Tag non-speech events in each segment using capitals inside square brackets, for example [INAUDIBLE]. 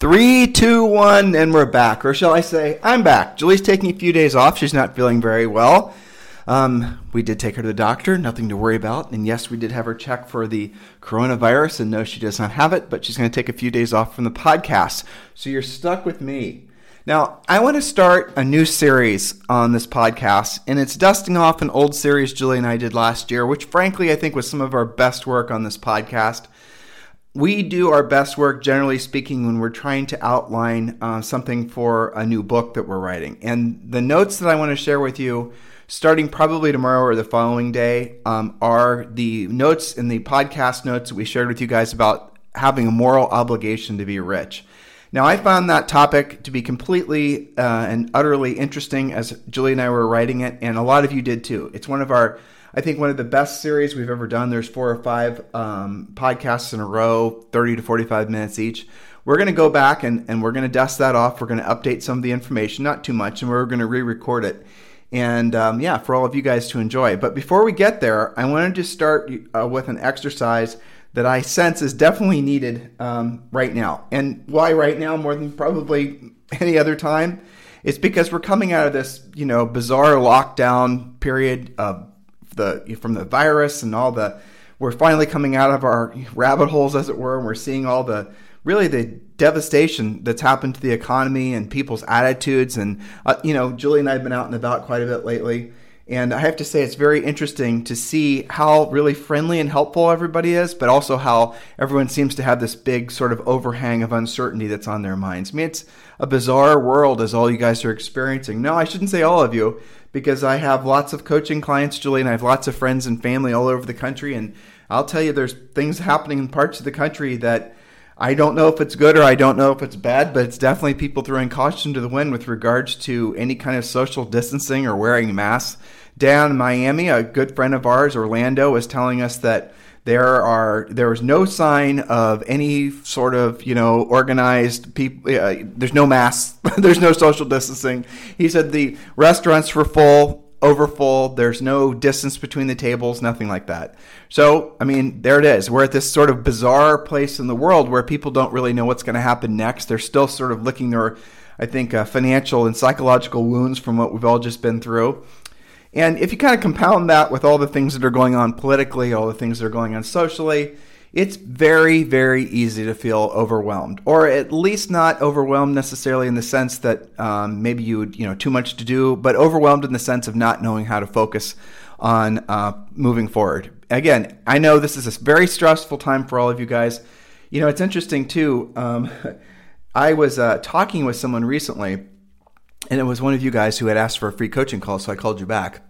Three, two, one, and we're back. Or shall I say, I'm back. Julie's taking a few days off. She's not feeling very well. Um, we did take her to the doctor, nothing to worry about. And yes, we did have her check for the coronavirus, and no, she does not have it, but she's going to take a few days off from the podcast. So you're stuck with me. Now, I want to start a new series on this podcast, and it's dusting off an old series Julie and I did last year, which frankly I think was some of our best work on this podcast we do our best work, generally speaking, when we're trying to outline uh, something for a new book that we're writing. And the notes that I want to share with you, starting probably tomorrow or the following day, um, are the notes in the podcast notes that we shared with you guys about having a moral obligation to be rich. Now, I found that topic to be completely uh, and utterly interesting as Julie and I were writing it, and a lot of you did too. It's one of our I think one of the best series we've ever done. There's four or five um, podcasts in a row, 30 to 45 minutes each. We're going to go back and, and we're going to dust that off. We're going to update some of the information, not too much, and we're going to re record it. And um, yeah, for all of you guys to enjoy. But before we get there, I wanted to start uh, with an exercise that I sense is definitely needed um, right now. And why right now more than probably any other time? It's because we're coming out of this, you know, bizarre lockdown period of the from the virus and all the we're finally coming out of our rabbit holes as it were and we're seeing all the really the devastation that's happened to the economy and people's attitudes and uh, you know Julie and I have been out and about quite a bit lately and I have to say it's very interesting to see how really friendly and helpful everybody is but also how everyone seems to have this big sort of overhang of uncertainty that's on their minds. I mean it's a bizarre world as all you guys are experiencing. No, I shouldn't say all of you because I have lots of coaching clients, Julie, and I have lots of friends and family all over the country. And I'll tell you, there's things happening in parts of the country that I don't know if it's good or I don't know if it's bad, but it's definitely people throwing caution to the wind with regards to any kind of social distancing or wearing masks. Down in Miami, a good friend of ours, Orlando, was telling us that there are there is no sign of any sort of you know organized people. Uh, there's no mass. [LAUGHS] there's no social distancing. He said the restaurants were full, over full. There's no distance between the tables, nothing like that. So I mean, there it is. We're at this sort of bizarre place in the world where people don't really know what's going to happen next. They're still sort of licking their, I think, uh, financial and psychological wounds from what we've all just been through. And if you kind of compound that with all the things that are going on politically, all the things that are going on socially, it's very, very easy to feel overwhelmed, or at least not overwhelmed necessarily in the sense that um, maybe you would, you know, too much to do, but overwhelmed in the sense of not knowing how to focus on uh, moving forward. Again, I know this is a very stressful time for all of you guys. You know, it's interesting too. Um, [LAUGHS] I was uh, talking with someone recently and it was one of you guys who had asked for a free coaching call, so I called you back.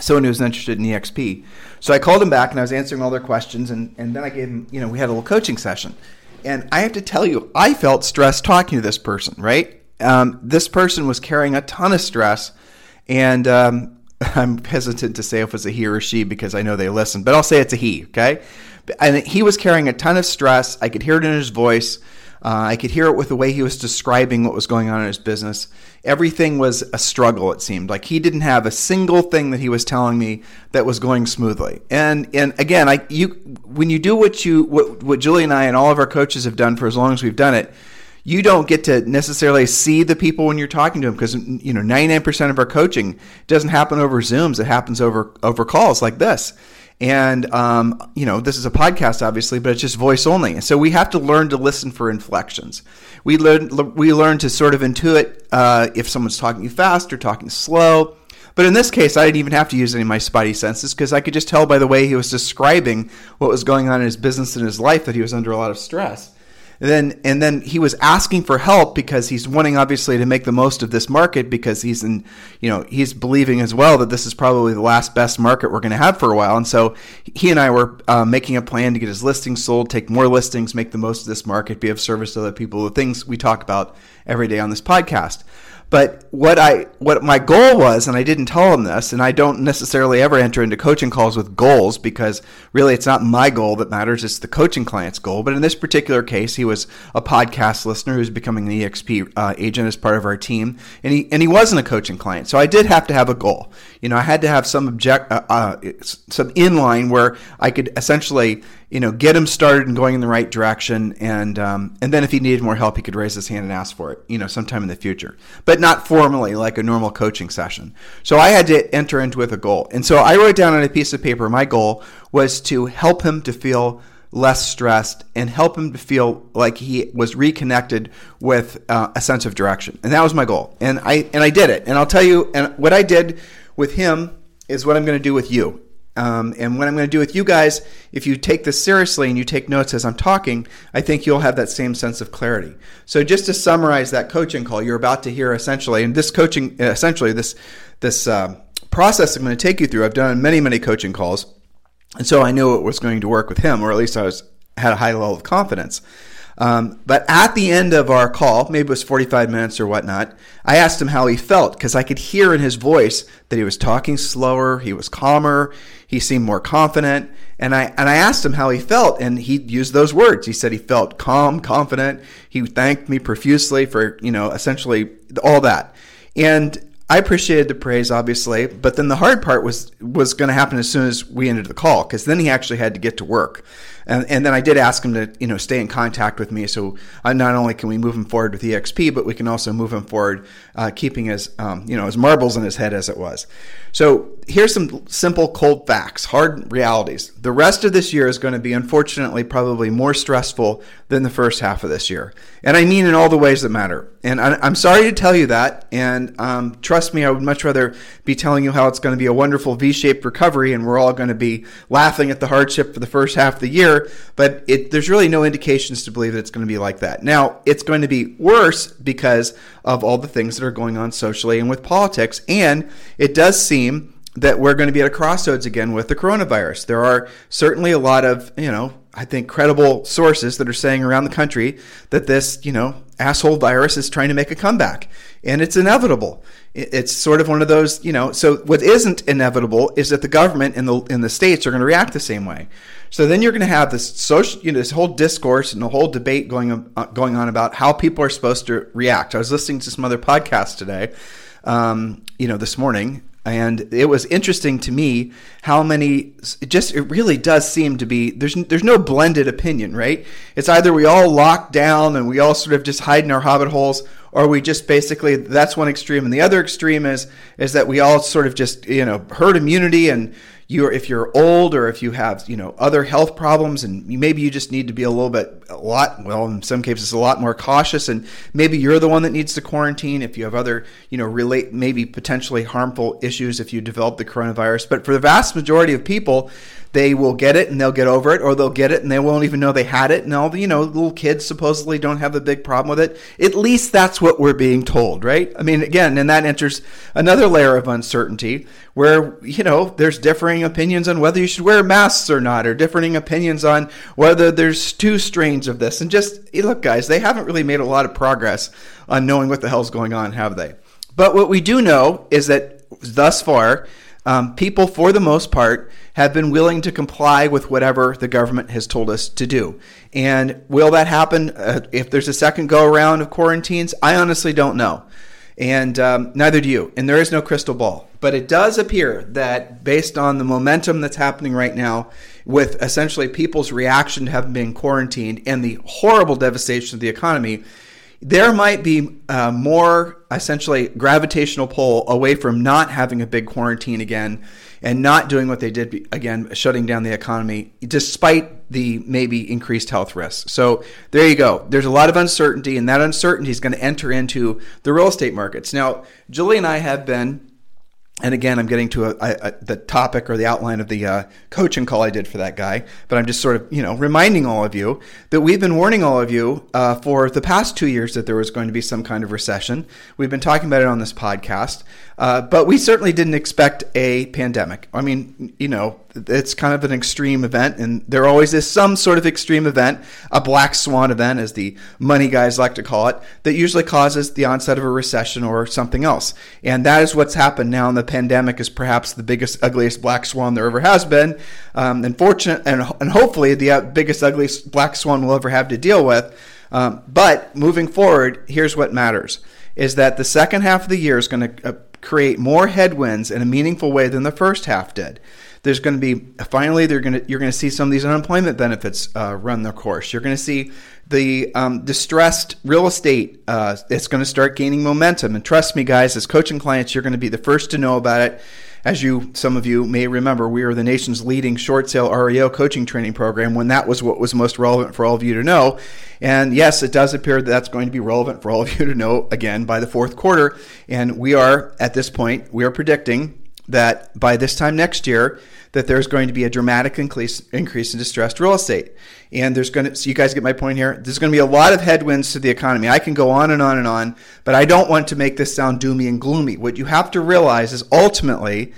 Someone who was interested in EXP. So I called him back and I was answering all their questions, and, and then I gave him, you know, we had a little coaching session. And I have to tell you, I felt stressed talking to this person, right? Um, this person was carrying a ton of stress, and um, [LAUGHS] I'm hesitant to say if it was a he or she because I know they listen, but I'll say it's a he, okay? And he was carrying a ton of stress. I could hear it in his voice. Uh, I could hear it with the way he was describing what was going on in his business. Everything was a struggle. It seemed like he didn't have a single thing that he was telling me that was going smoothly. And and again, I you when you do what you what, what Julie and I and all of our coaches have done for as long as we've done it, you don't get to necessarily see the people when you're talking to them because you know 99% of our coaching doesn't happen over Zooms. It happens over over calls like this. And, um, you know, this is a podcast, obviously, but it's just voice only. So we have to learn to listen for inflections. We learn, we learn to sort of intuit uh, if someone's talking fast or talking slow. But in this case, I didn't even have to use any of my spidey senses because I could just tell by the way he was describing what was going on in his business and his life that he was under a lot of stress. And then and then he was asking for help because he's wanting obviously to make the most of this market because he's in you know he's believing as well that this is probably the last best market we're going to have for a while. And so he and I were uh, making a plan to get his listings sold, take more listings, make the most of this market, be of service to other people. The things we talk about every day on this podcast. But what I what my goal was, and I didn't tell him this, and I don't necessarily ever enter into coaching calls with goals because really it's not my goal that matters; it's the coaching client's goal. But in this particular case, he was a podcast listener who's becoming an EXP uh, agent as part of our team, and he and he wasn't a coaching client. So I did have to have a goal. You know, I had to have some object, uh, uh, some inline where I could essentially you know, get him started and going in the right direction. And um, and then if he needed more help, he could raise his hand and ask for it, you know, sometime in the future, but not formally like a normal coaching session. So I had to enter into with a goal, and so I wrote down on a piece of paper my goal was to help him to feel less stressed and help him to feel like he was reconnected with uh, a sense of direction, and that was my goal. And I and I did it. And I'll tell you, and what I did with him is what I'm going to do with you. Um, and what I'm going to do with you guys, if you take this seriously and you take notes as I'm talking, I think you'll have that same sense of clarity. So just to summarize that coaching call, you're about to hear essentially, and this coaching, essentially this this uh, process I'm going to take you through. I've done many many coaching calls, and so I knew it was going to work with him, or at least I was had a high level of confidence. Um, but at the end of our call, maybe it was 45 minutes or whatnot, I asked him how he felt because I could hear in his voice that he was talking slower, he was calmer, he seemed more confident. And I, and I asked him how he felt, and he used those words. He said he felt calm, confident. He thanked me profusely for, you know, essentially all that. And I appreciated the praise, obviously, but then the hard part was was going to happen as soon as we ended the call, because then he actually had to get to work. And, and then I did ask him to, you know, stay in contact with me. So uh, not only can we move him forward with EXP, but we can also move him forward, uh, keeping his, um, you know, his marbles in his head as it was. So here's some simple cold facts, hard realities. The rest of this year is going to be, unfortunately, probably more stressful than the first half of this year. And I mean in all the ways that matter. And I, am sorry to tell you that. And um, trust me, I would much rather be telling you how it's going to be a wonderful V shaped recovery and we're all going to be laughing at the hardship for the first half of the year. But it, there's really no indications to believe that it's going to be like that. Now, it's going to be worse because of all the things that are going on socially and with politics. And it does seem that we're going to be at a crossroads again with the coronavirus. There are certainly a lot of, you know, I think credible sources that are saying around the country that this, you know, asshole virus is trying to make a comeback. And it's inevitable. It's sort of one of those, you know, so what isn't inevitable is that the government and the in the states are going to react the same way. So then you're going to have this social, you know, this whole discourse and the whole debate going uh, going on about how people are supposed to react. I was listening to some other podcasts today, um, you know, this morning, and it was interesting to me how many it just it really does seem to be there's there's no blended opinion right? It's either we all lock down and we all sort of just hide in our hobbit holes or we just basically that's one extreme. And the other extreme is is that we all sort of just you know herd immunity and you're if you're old or if you have you know other health problems and maybe you just need to be a little bit a lot well in some cases a lot more cautious and maybe you're the one that needs to quarantine if you have other you know relate maybe potentially harmful issues if you develop the coronavirus. But for the vast majority of people they will get it and they'll get over it, or they'll get it and they won't even know they had it. And all the, you know, little kids supposedly don't have a big problem with it. At least that's what we're being told, right? I mean, again, and that enters another layer of uncertainty where, you know, there's differing opinions on whether you should wear masks or not, or differing opinions on whether there's two strains of this. And just, look, guys, they haven't really made a lot of progress on knowing what the hell's going on, have they? But what we do know is that thus far, um, people, for the most part, have been willing to comply with whatever the government has told us to do. And will that happen uh, if there's a second go around of quarantines? I honestly don't know. And um, neither do you. And there is no crystal ball. But it does appear that based on the momentum that's happening right now, with essentially people's reaction to having been quarantined and the horrible devastation of the economy, there might be uh, more essentially gravitational pull away from not having a big quarantine again and not doing what they did again, shutting down the economy, despite the maybe increased health risks. So there you go. There's a lot of uncertainty, and that uncertainty is going to enter into the real estate markets. Now, Julie and I have been and again, I'm getting to a, a, the topic or the outline of the uh, coaching call I did for that guy. But I'm just sort of, you know, reminding all of you that we've been warning all of you uh, for the past two years that there was going to be some kind of recession. We've been talking about it on this podcast, uh, but we certainly didn't expect a pandemic. I mean, you know, it's kind of an extreme event, and there always is some sort of extreme event, a black swan event, as the money guys like to call it, that usually causes the onset of a recession or something else. And that is what's happened now. And the pandemic is perhaps the biggest, ugliest black swan there ever has been. Um, and fortunate, and, and hopefully the uh, biggest, ugliest black swan we'll ever have to deal with. Um, but moving forward, here's what matters: is that the second half of the year is going to uh, create more headwinds in a meaningful way than the first half did there's going to be finally they're going to you're going to see some of these unemployment benefits uh, run their course. You're going to see the um, distressed real estate uh, it's going to start gaining momentum. And trust me, guys, as coaching clients, you're going to be the first to know about it. As you, some of you may remember, we are the nation's leading short sale REO coaching training program when that was what was most relevant for all of you to know. And yes, it does appear that that's going to be relevant for all of you to know again by the fourth quarter. And we are, at this point, we are predicting that by this time next year, that there's going to be a dramatic increase increase in distressed real estate. And there's going to so you guys get my point here. There's going to be a lot of headwinds to the economy. I can go on and on and on, but I don't want to make this sound doomy and gloomy. What you have to realize is ultimately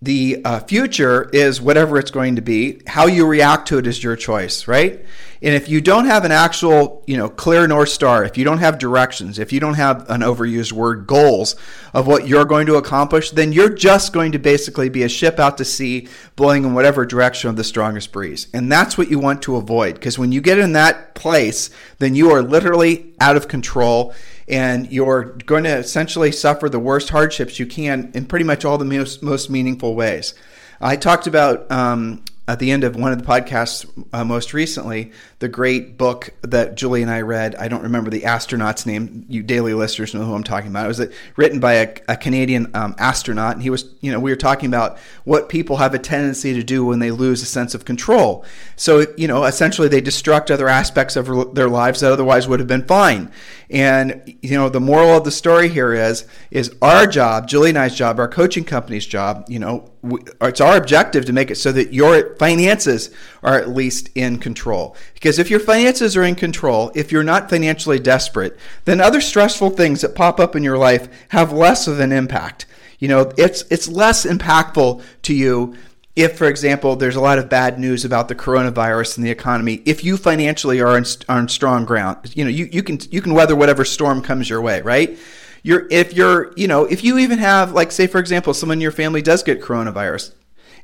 the uh, future is whatever it's going to be. How you react to it is your choice, right? And if you don't have an actual, you know, clear north star, if you don't have directions, if you don't have an overused word goals of what you're going to accomplish, then you're just going to basically be a ship out to sea blowing in whatever direction of the strongest breeze. And that's what you want to avoid because when you get in that place, then you are literally out of control and you're going to essentially suffer the worst hardships you can in pretty much all the most, most meaningful ways. I talked about um, at the end of one of the podcasts uh, most recently, the great book that Julie and I read. I don't remember the astronaut's name. You daily listeners know who I'm talking about. It was written by a, a Canadian um, astronaut, and he was, you know, we were talking about what people have a tendency to do when they lose a sense of control. So, you know, essentially they destruct other aspects of their lives that otherwise would have been fine. And you know, the moral of the story here is is our job, Julie and I's job, our coaching company's job. You know, we, it's our objective to make it so that your finances are at least in control. Because if your finances are in control, if you're not financially desperate, then other stressful things that pop up in your life have less of an impact. You know, it's it's less impactful to you if, for example, there's a lot of bad news about the coronavirus and the economy, if you financially are on, on strong ground, you know, you, you can you can weather whatever storm comes your way, right? You're if you're, you know, if you even have, like, say, for example, someone in your family does get coronavirus,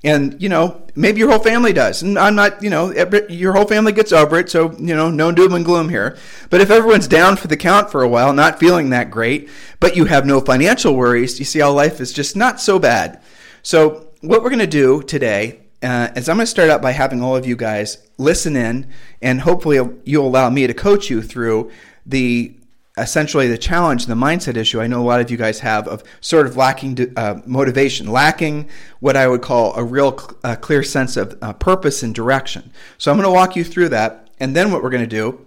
and you know, maybe your whole family does, and I'm not, you know, your whole family gets over it, so you know, no doom and gloom here. But if everyone's down for the count for a while, not feeling that great, but you have no financial worries, you see how life is just not so bad. So what we're going to do today uh, is I'm going to start out by having all of you guys listen in, and hopefully you'll allow me to coach you through the essentially the challenge, the mindset issue. I know a lot of you guys have of sort of lacking uh, motivation, lacking what I would call a real cl- clear sense of uh, purpose and direction. So I'm going to walk you through that, and then what we're going to do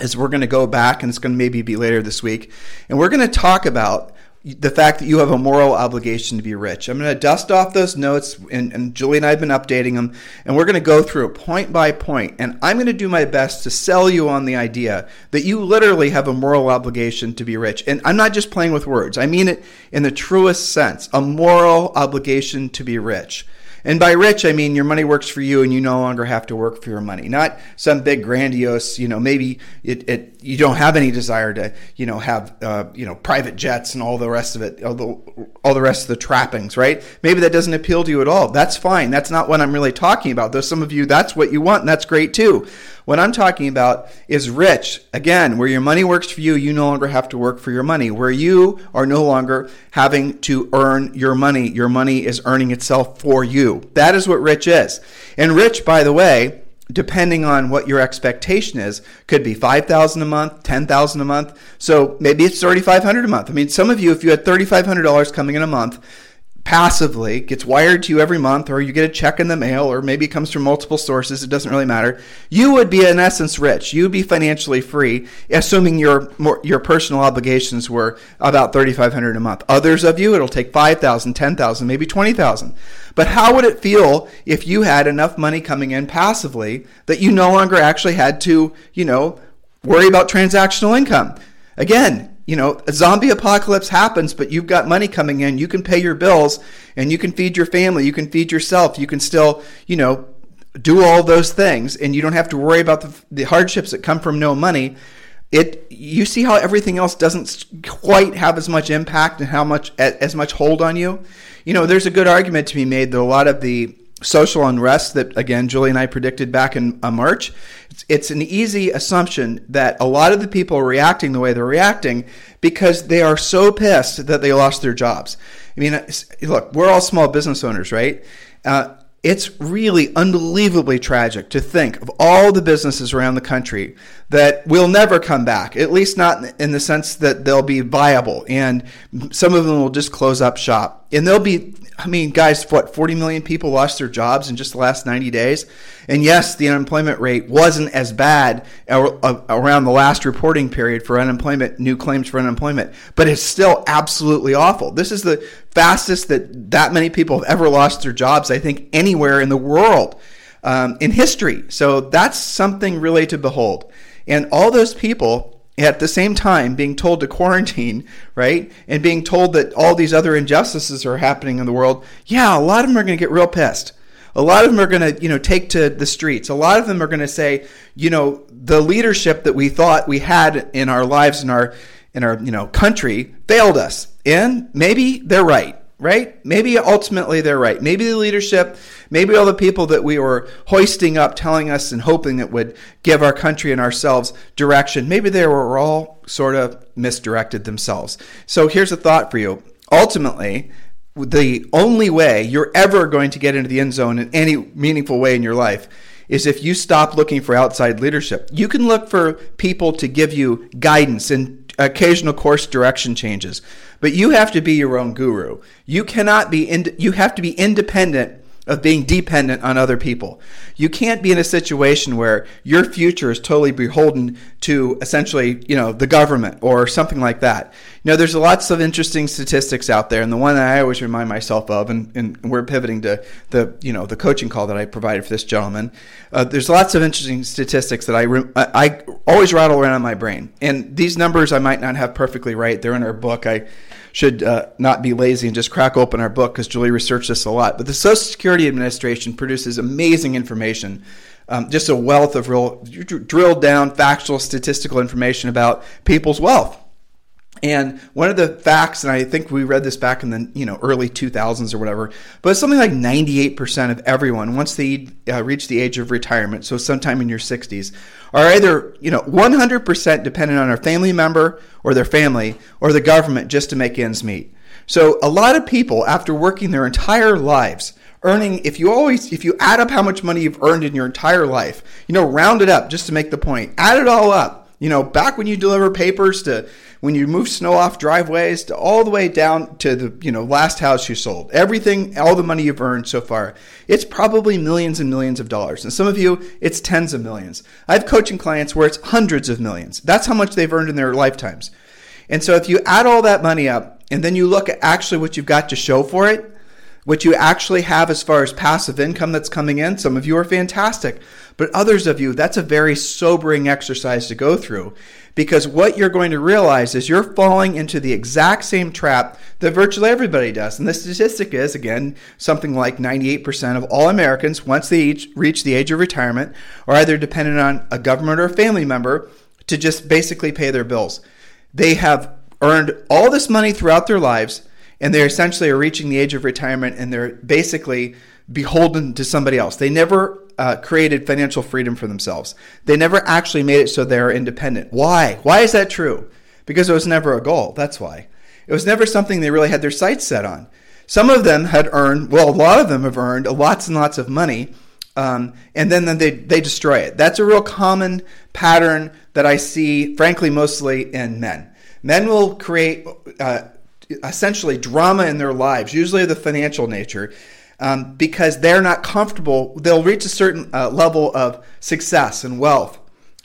is we're going to go back, and it's going to maybe be later this week, and we're going to talk about the fact that you have a moral obligation to be rich. I'm going to dust off those notes, and, and Julie and I have been updating them, and we're going to go through it point by point. And I'm going to do my best to sell you on the idea that you literally have a moral obligation to be rich. And I'm not just playing with words, I mean it in the truest sense a moral obligation to be rich. And by rich, I mean your money works for you and you no longer have to work for your money. Not some big grandiose, you know, maybe it, it you don't have any desire to, you know, have, uh, you know, private jets and all the rest of it, all the, all the rest of the trappings, right? Maybe that doesn't appeal to you at all. That's fine. That's not what I'm really talking about. Though some of you, that's what you want and that's great too. What I'm talking about is rich. Again, where your money works for you, you no longer have to work for your money. Where you are no longer having to earn your money. Your money is earning itself for you. That is what rich is. And rich, by the way, depending on what your expectation is could be 5000 a month 10000 a month so maybe it's 3500 a month i mean some of you if you had $3500 coming in a month passively, gets wired to you every month, or you get a check in the mail, or maybe it comes from multiple sources, it doesn't really matter, you would be in essence rich. You would be financially free, assuming your your personal obligations were about 3500 a month. Others of you, it'll take 5000 10000 maybe 20000 But how would it feel if you had enough money coming in passively that you no longer actually had to, you know, worry about transactional income? Again, you know, a zombie apocalypse happens, but you've got money coming in. You can pay your bills and you can feed your family. You can feed yourself. You can still, you know, do all those things and you don't have to worry about the, the hardships that come from no money. It, you see how everything else doesn't quite have as much impact and how much, as much hold on you. You know, there's a good argument to be made that a lot of the social unrest that again Julie and I predicted back in uh, March. It's, it's, an easy assumption that a lot of the people are reacting the way they're reacting because they are so pissed that they lost their jobs. I mean, look, we're all small business owners, right? Uh, it's really unbelievably tragic to think of all the businesses around the country that will never come back, at least not in the sense that they'll be viable. And some of them will just close up shop. And they'll be I mean, guys, what, 40 million people lost their jobs in just the last 90 days? And yes, the unemployment rate wasn't as bad around the last reporting period for unemployment, new claims for unemployment, but it's still absolutely awful. This is the fastest that that many people have ever lost their jobs, I think, anywhere in the world um, in history. So that's something really to behold. And all those people at the same time being told to quarantine, right? And being told that all these other injustices are happening in the world, yeah, a lot of them are going to get real pissed. A lot of them are going to, you know, take to the streets. A lot of them are going to say, you know, the leadership that we thought we had in our lives in our in our, you know, country failed us. And maybe they're right right? Maybe ultimately they're right. Maybe the leadership, maybe all the people that we were hoisting up, telling us and hoping that would give our country and ourselves direction, maybe they were all sort of misdirected themselves. So here's a thought for you. Ultimately, the only way you're ever going to get into the end zone in any meaningful way in your life is if you stop looking for outside leadership. You can look for people to give you guidance and occasional course direction changes. But you have to be your own guru. You cannot be in, you have to be independent of being dependent on other people. You can't be in a situation where your future is totally beholden to essentially, you know, the government or something like that. You know, there's lots of interesting statistics out there, and the one that I always remind myself of, and, and we're pivoting to the, you know, the coaching call that I provided for this gentleman. Uh, there's lots of interesting statistics that I, re- I always rattle around in my brain, and these numbers I might not have perfectly right. They're in our book. I should uh, not be lazy and just crack open our book because Julie researched this a lot. But the Social Security Administration produces amazing information, um, just a wealth of real drilled down factual statistical information about people's wealth. And one of the facts, and I think we read this back in the you know early 2000s or whatever, but something like 98% of everyone, once they uh, reach the age of retirement, so sometime in your 60s, are either you know 100% dependent on a family member or their family or the government just to make ends meet. So a lot of people, after working their entire lives, earning if you always if you add up how much money you've earned in your entire life, you know, round it up just to make the point, add it all up. You know, back when you deliver papers to when you move snow off driveways to all the way down to the you know last house you sold. Everything all the money you've earned so far it's probably millions and millions of dollars. And some of you it's tens of millions. I have coaching clients where it's hundreds of millions. That's how much they've earned in their lifetimes. And so if you add all that money up and then you look at actually what you've got to show for it what you actually have as far as passive income that's coming in some of you are fantastic but others of you that's a very sobering exercise to go through because what you're going to realize is you're falling into the exact same trap that virtually everybody does. And the statistic is, again, something like 98% of all Americans, once they reach the age of retirement, are either dependent on a government or a family member to just basically pay their bills. They have earned all this money throughout their lives, and they essentially are reaching the age of retirement and they're basically beholden to somebody else. They never uh, created financial freedom for themselves. They never actually made it so they're independent. Why? Why is that true? Because it was never a goal. That's why. It was never something they really had their sights set on. Some of them had earned, well, a lot of them have earned lots and lots of money, um, and then, then they, they destroy it. That's a real common pattern that I see, frankly, mostly in men. Men will create, uh, essentially drama in their lives, usually of the financial nature, um, because they're not comfortable. They'll reach a certain uh, level of success and wealth,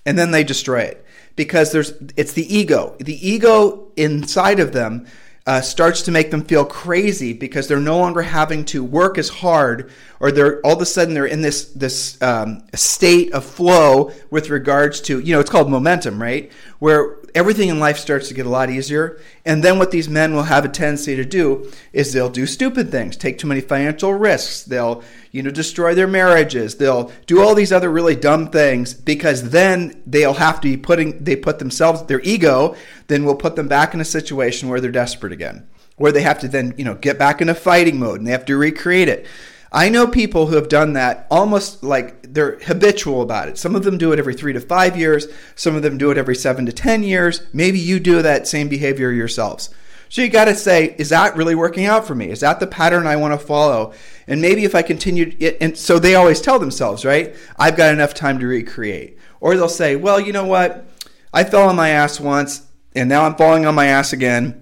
and then they destroy it because there's it's the ego. The ego inside of them uh, starts to make them feel crazy because they're no longer having to work as hard, or they're all of a sudden they're in this this um, state of flow with regards to you know it's called momentum, right? Where everything in life starts to get a lot easier. And then what these men will have a tendency to do is they'll do stupid things, take too many financial risks. They'll, you know, destroy their marriages. They'll do all these other really dumb things because then they'll have to be putting, they put themselves, their ego, then will put them back in a situation where they're desperate again, where they have to then, you know, get back into fighting mode and they have to recreate it. I know people who have done that almost like they're habitual about it. Some of them do it every three to five years, some of them do it every seven to 10 years. Maybe you do that same behavior yourselves. So you got to say, is that really working out for me? Is that the pattern I want to follow? And maybe if I continue, and so they always tell themselves, right? I've got enough time to recreate. Or they'll say, well, you know what? I fell on my ass once, and now I'm falling on my ass again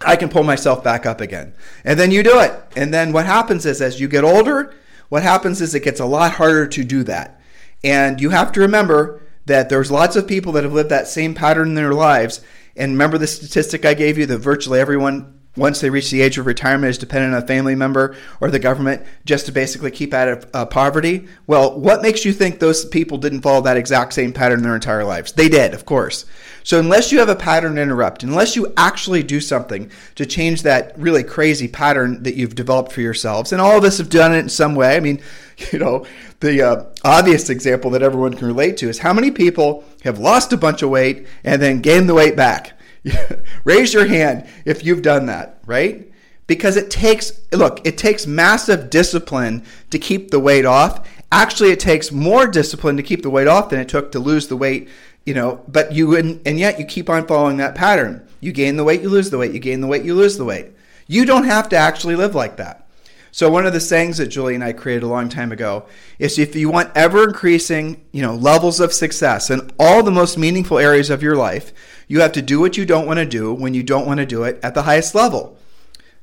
I can pull myself back up again. And then you do it. And then what happens is, as you get older, what happens is it gets a lot harder to do that. And you have to remember that there's lots of people that have lived that same pattern in their lives. And remember the statistic I gave you that virtually everyone once they reach the age of retirement is dependent on a family member or the government just to basically keep out of uh, poverty. Well, what makes you think those people didn't follow that exact same pattern their entire lives? They did, of course. So unless you have a pattern interrupt, unless you actually do something to change that really crazy pattern that you've developed for yourselves, and all of us have done it in some way. I mean, [LAUGHS] you know, the uh, obvious example that everyone can relate to is how many people have lost a bunch of weight and then gained the weight back. [LAUGHS] Raise your hand if you've done that, right? Because it takes, look, it takes massive discipline to keep the weight off. Actually, it takes more discipline to keep the weight off than it took to lose the weight you know, but you and, and yet you keep on following that pattern. You gain the weight, you lose the weight. You gain the weight, you lose the weight. You don't have to actually live like that. So one of the sayings that Julie and I created a long time ago is if you want ever increasing, you know, levels of success in all the most meaningful areas of your life, you have to do what you don't want to do when you don't want to do it at the highest level.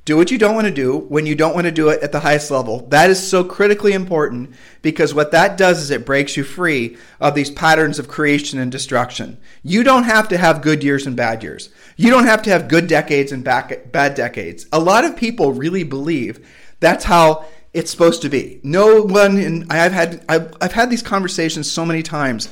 Do what you don't want to do when you don't want to do it at the highest level. That is so critically important because what that does is it breaks you free of these patterns of creation and destruction. You don't have to have good years and bad years. You don't have to have good decades and bad decades. A lot of people really believe that's how it's supposed to be. No one, and I've had I've, I've had these conversations so many times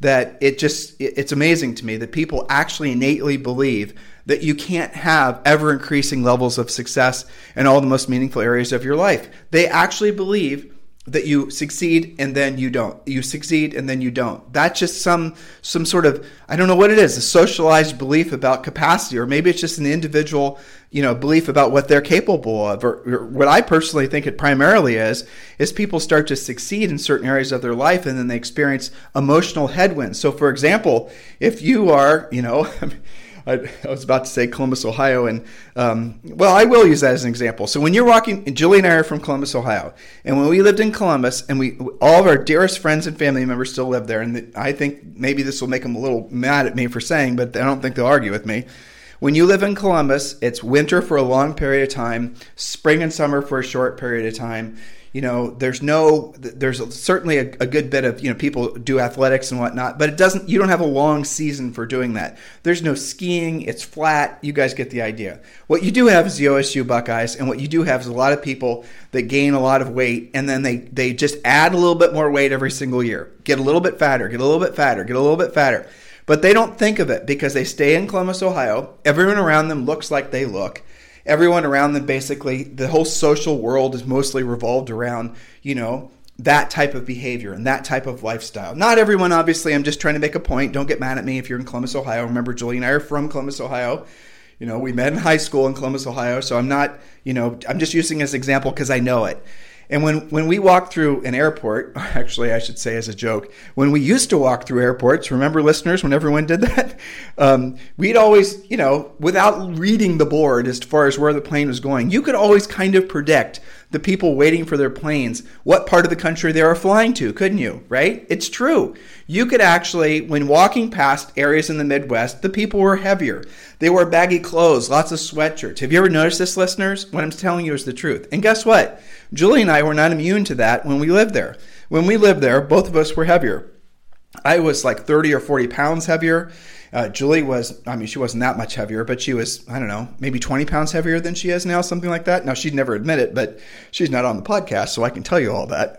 that it just it's amazing to me that people actually innately believe that you can't have ever increasing levels of success in all the most meaningful areas of your life. They actually believe that you succeed and then you don't. You succeed and then you don't. That's just some some sort of I don't know what it is, a socialized belief about capacity, or maybe it's just an individual, you know, belief about what they're capable of. Or, or what I personally think it primarily is, is people start to succeed in certain areas of their life and then they experience emotional headwinds. So for example, if you are, you know, [LAUGHS] I, I, was about to say Columbus, Ohio, and um, well, I will use that as an example. So when you're walking, Julie and I are from Columbus, Ohio, and when we lived in Columbus, and we all of our dearest friends and family members still live there, and I think maybe this will make them a little mad at me for saying, but I don't think they'll argue with me. When you live in Columbus, it's winter for a long period of time, spring and summer for a short period of time. You know there's no there's certainly a, a, good bit of you know people do athletics and whatnot but it doesn't you don't have a long season for doing that. There's no skiing it's flat you guys get the idea. What you do have is the osu buckeyes and what you do have is a lot of people that gain a lot of weight and then they they just add a little bit more weight every single year. Get a little bit fatter get a little bit fatter get a little bit fatter but they don't think of it because they stay in columbus ohio everyone around them looks like they look everyone around them basically the whole social world is mostly revolved around you know that type of behavior and that type of lifestyle. Not everyone, obviously. I'm just trying to make a point. Don't get mad at me if you're in Columbus, Ohio. Remember, Julie and I are from Columbus, Ohio. You know, we met in high school in Columbus, Ohio. So I'm not, you know, I'm just using this example because I know it. And when, when we walk through an airport, [LAUGHS] actually, I should say as a joke, when we used to walk through airports, remember listeners, when everyone did that? [LAUGHS] Um, we'd always, you know, without reading the board as far as where the plane was going, you could always kind of predict the people waiting for their planes what part of the country they were flying to, couldn't you? Right? It's true. You could actually, when walking past areas in the Midwest, the people were heavier. They wore baggy clothes, lots of sweatshirts. Have you ever noticed this, listeners? What I'm telling you is the truth. And guess what? Julie and I were not immune to that when we lived there. When we lived there, both of us were heavier. I was like 30 or 40 pounds heavier. Uh, Julie was, I mean, she wasn't that much heavier, but she was, I don't know, maybe 20 pounds heavier than she is now, something like that. Now, she'd never admit it, but she's not on the podcast, so I can tell you all that.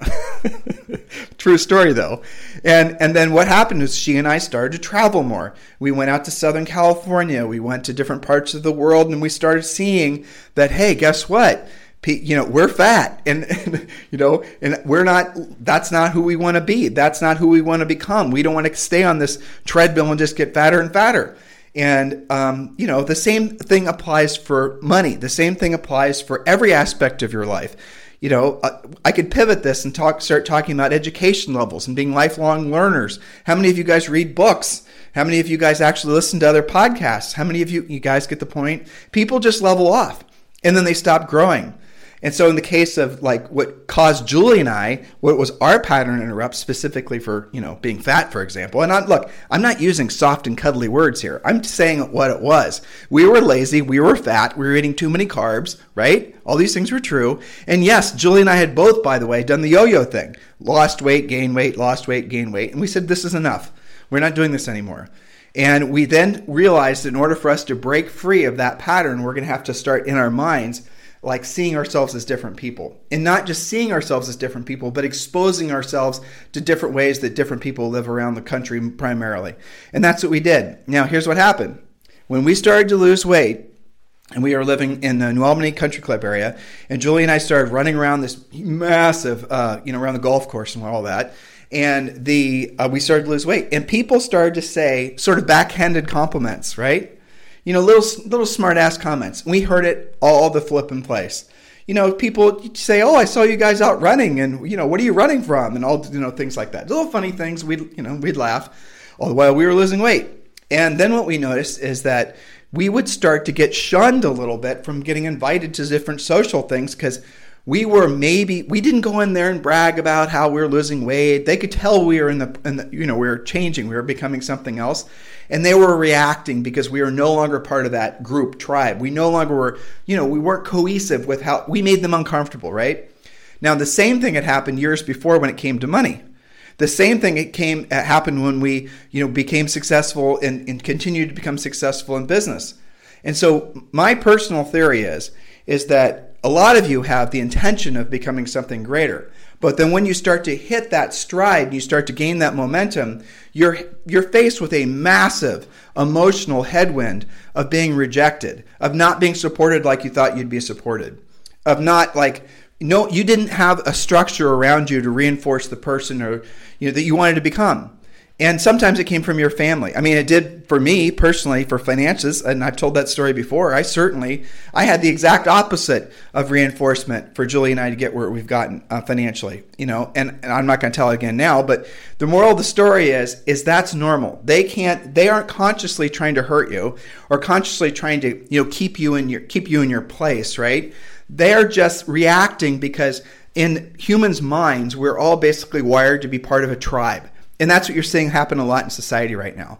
[LAUGHS] True story, though. And, and then what happened is she and I started to travel more. We went out to Southern California, we went to different parts of the world, and we started seeing that, hey, guess what? You know we're fat and, and, [LAUGHS] you know and we're not that's not who we want to be. That's not who we want to become. We don't want to stay on this treadmill and just get fatter and fatter. And um, you know the same thing applies for money. The same thing applies for every aspect of your life. You know uh, i could pivot this and talk start talking about education levels and being lifelong learners. How many of you guys read books? How many of you guys actually listen to other podcasts? How many of you you guys get the point? People just level off and then they stop growing and so, in the case of like what caused Julie and I, what was our pattern interrupt specifically for you know being fat, for example. And I, look, I'm not using soft and cuddly words here. I'm saying what it was. We were lazy. We were fat. We were eating too many carbs. Right? All these things were true. And yes, Julie and I had both, by the way, done the yo-yo thing: lost weight, gain weight, lost weight, gain weight. And we said this is enough. We're not doing this anymore. And we then realized in order for us to break free of that pattern, we're going to have to start in our minds like seeing ourselves as different people. And not just seeing ourselves as different people, but exposing ourselves to different ways that different people live around the country primarily. And that's what we did. Now, here's what happened. When we started to lose weight, and we were living in the New Albany Country Club area, and Julie and I started running around this massive, uh, you know, around the golf course and all that. And the uh, we started to lose weight, and people started to say sort of backhanded compliments, right? You know, little little smart ass comments. We heard it all the flipping place. You know, people say, "Oh, I saw you guys out running," and you know, what are you running from? And all you know, things like that. Little funny things. We you know, we'd laugh all the while we were losing weight. And then what we noticed is that we would start to get shunned a little bit from getting invited to different social things because we were maybe we didn't go in there and brag about how we were losing weight. They could tell we were in the, in the you know we were changing, we were becoming something else, and they were reacting because we were no longer part of that group tribe. We no longer were you know we weren't cohesive with how we made them uncomfortable, right? Now the same thing had happened years before when it came to money. The same thing it came it happened when we you know became successful and, and continued to become successful in business. And so my personal theory is is that a lot of you have the intention of becoming something greater. But then when you start to hit that stride, you start to gain that momentum, you're you're faced with a massive emotional headwind of being rejected, of not being supported like you thought you'd be supported, of not like no you didn't have a structure around you to reinforce the person or you know that you wanted to become. And sometimes it came from your family. I mean, it did for me personally for finances, and I've told that story before. I certainly I had the exact opposite of reinforcement for Julie and I to get where we've gotten uh, financially. You know, and, and I'm not going to tell it again now, but the moral of the story is is that's normal. They can't, they aren't consciously trying to hurt you or consciously trying to you know keep you in your keep you in your place, right? They're just reacting because in humans' minds, we're all basically wired to be part of a tribe and that's what you're seeing happen a lot in society right now.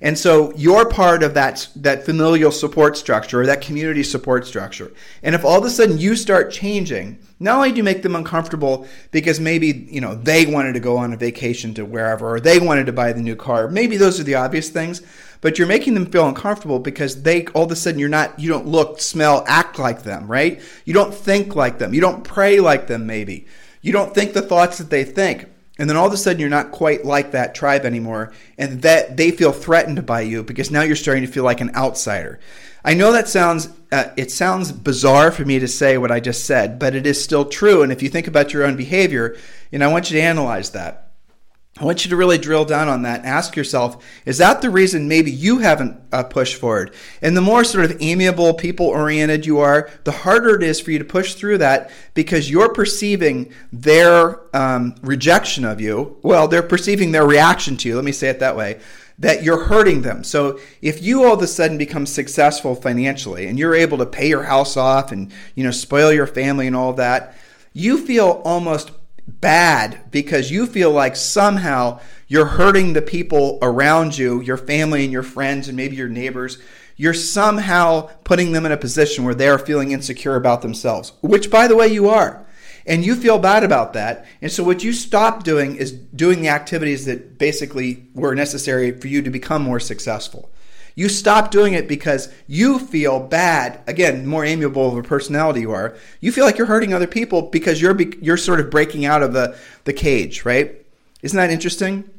And so you're part of that, that familial support structure or that community support structure. And if all of a sudden you start changing, not only do you make them uncomfortable because maybe, you know, they wanted to go on a vacation to wherever or they wanted to buy the new car. Maybe those are the obvious things, but you're making them feel uncomfortable because they all of a sudden you're not you don't look, smell, act like them, right? You don't think like them. You don't pray like them maybe. You don't think the thoughts that they think and then all of a sudden you're not quite like that tribe anymore and that they feel threatened by you because now you're starting to feel like an outsider. I know that sounds uh, it sounds bizarre for me to say what i just said but it is still true and if you think about your own behavior and i want you to analyze that I want you to really drill down on that ask yourself, is that the reason maybe you haven't uh, pushed forward? And the more sort of amiable, people oriented you are, the harder it is for you to push through that because you're perceiving their um, rejection of you. Well, they're perceiving their reaction to you. Let me say it that way that you're hurting them. So if you all of a sudden become successful financially and you're able to pay your house off and you know spoil your family and all that, you feel almost bad because you feel like somehow you're hurting the people around you, your family and your friends and maybe your neighbors. You're somehow putting them in a position where they are feeling insecure about themselves, which by the way you are. And you feel bad about that. And so what you stop doing is doing the activities that basically were necessary for you to become more successful. You stop doing it because you feel bad. Again, more amiable of a personality you are. You feel like you're hurting other people because you're you're sort of breaking out of the the cage, right? Isn't that interesting?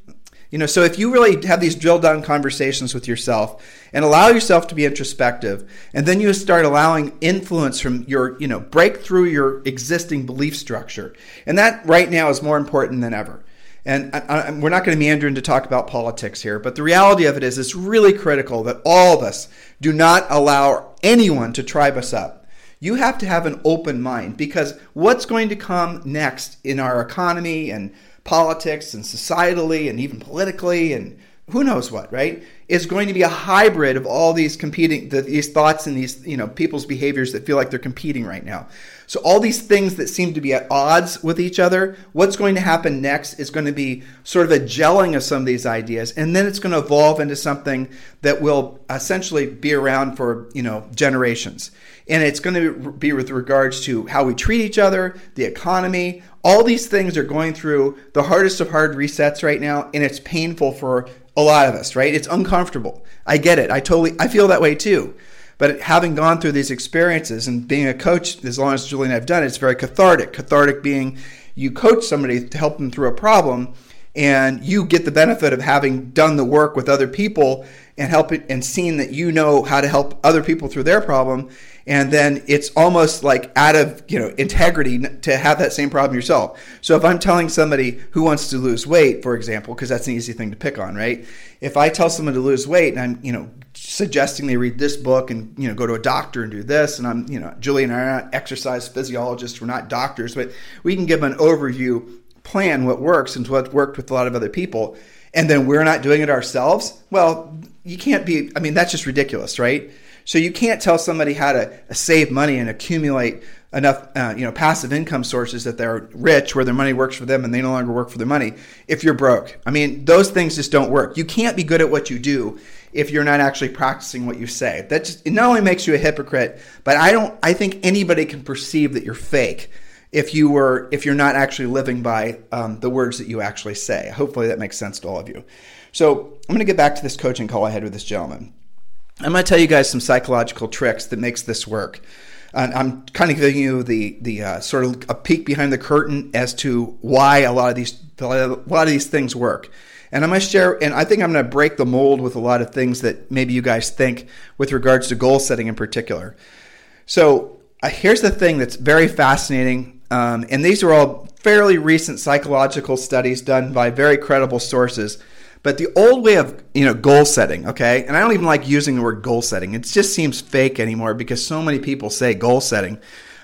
You know, so if you really have these drill down conversations with yourself and allow yourself to be introspective, and then you start allowing influence from your, you know, break through your existing belief structure. And that right now is more important than ever. And I, I, we're not going to meander into talk about politics here, but the reality of it is it's really critical that all of us do not allow anyone to tribe us up. You have to have an open mind because what's going to come next in our economy and politics and societally and even politically and who knows what, right? Is going to be a hybrid of all these competing, these thoughts and these, you know, people's behaviors that feel like they're competing right now. So all these things that seem to be at odds with each other, what's going to happen next is going to be sort of a gelling of some of these ideas, and then it's going to evolve into something that will essentially be around for you know generations. And it's going to be with regards to how we treat each other, the economy. All these things are going through the hardest of hard resets right now, and it's painful for a lot of us, right? It's uncomfortable. I get it. I totally I feel that way too. But having gone through these experiences and being a coach, as long as Julie and I have done it, it's very cathartic. Cathartic being you coach somebody to help them through a problem, and you get the benefit of having done the work with other people and help it and seeing that you know how to help other people through their problem and then it's almost like out of you know integrity to have that same problem yourself. So if i'm telling somebody who wants to lose weight for example because that's an easy thing to pick on right? If i tell someone to lose weight and i'm you know suggesting they read this book and you know go to a doctor and do this and i'm you know julie and i are not exercise physiologists we're not doctors but we can give an overview plan what works and what worked with a lot of other people and then we're not doing it ourselves well you can't be i mean that's just ridiculous right so you can't tell somebody how to save money and accumulate enough, uh, you know, passive income sources that they're rich, where their money works for them and they no longer work for their money. If you're broke, I mean, those things just don't work. You can't be good at what you do if you're not actually practicing what you say. That just it not only makes you a hypocrite, but I don't. I think anybody can perceive that you're fake if you were if you're not actually living by um, the words that you actually say. Hopefully that makes sense to all of you. So I'm going to get back to this coaching call I had with this gentleman. I'm going to tell you guys some psychological tricks that makes this work. And I'm kind of giving you the the uh, sort of a peek behind the curtain as to why a lot of these a lot of these things work. And I'm going to share, and I think I'm going to break the mold with a lot of things that maybe you guys think with regards to goal setting in particular. So uh, here's the thing that's very fascinating, um, and these are all fairly recent psychological studies done by very credible sources but the old way of, you know, goal setting, okay? And I don't even like using the word goal setting. It just seems fake anymore because so many people say goal setting.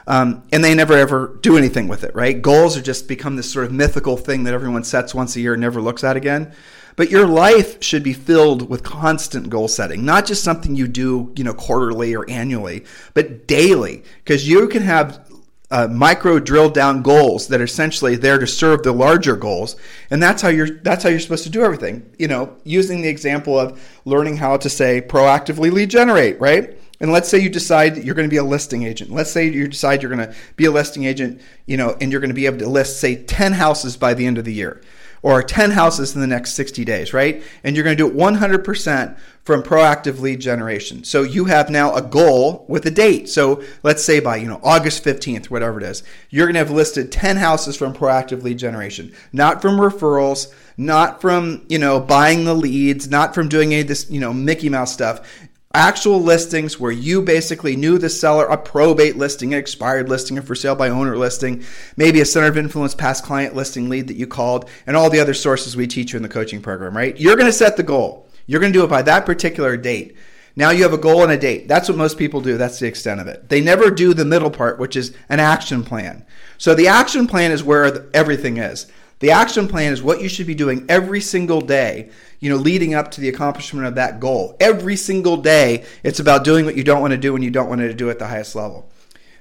Um, and they never ever do anything with it, right? Goals are just become this sort of mythical thing that everyone sets once a year and never looks at again. But your life should be filled with constant goal setting, not just something you do, you know, quarterly or annually, but daily, because you can have uh, micro drill down goals that are essentially there to serve the larger goals. And that's how you're that's how you're supposed to do everything. You know using the example of learning how to say proactively lead generate right? And let's say you decide you're going to be a listing agent. Let's say you decide you're going to be a listing agent you know and you're going to be able to list say 10 houses by the end of the year or 10 houses in the next 60 days, right? And you're going to do it 100% from proactive lead generation. So you have now a goal with a date. So let's say by, you know, August 15th, whatever it is, you're going to have listed 10 houses from proactive lead generation, not from referrals, not from, you know, buying the leads, not from doing any of this, you know, Mickey Mouse stuff actual listings where you basically knew the seller, a probate listing, an expired listing, a for sale by owner listing, maybe a center of influence past client listing lead that you called, and all the other sources we teach you in the coaching program, right? You're going to set the goal. You're going to do it by that particular date. Now you have a goal and a date. That's what most people do. That's the extent of it. They never do the middle part, which is an action plan. So the action plan is where everything is. The action plan is what you should be doing every single day you know, leading up to the accomplishment of that goal. Every single day, it's about doing what you don't want to do and you don't want to do at the highest level.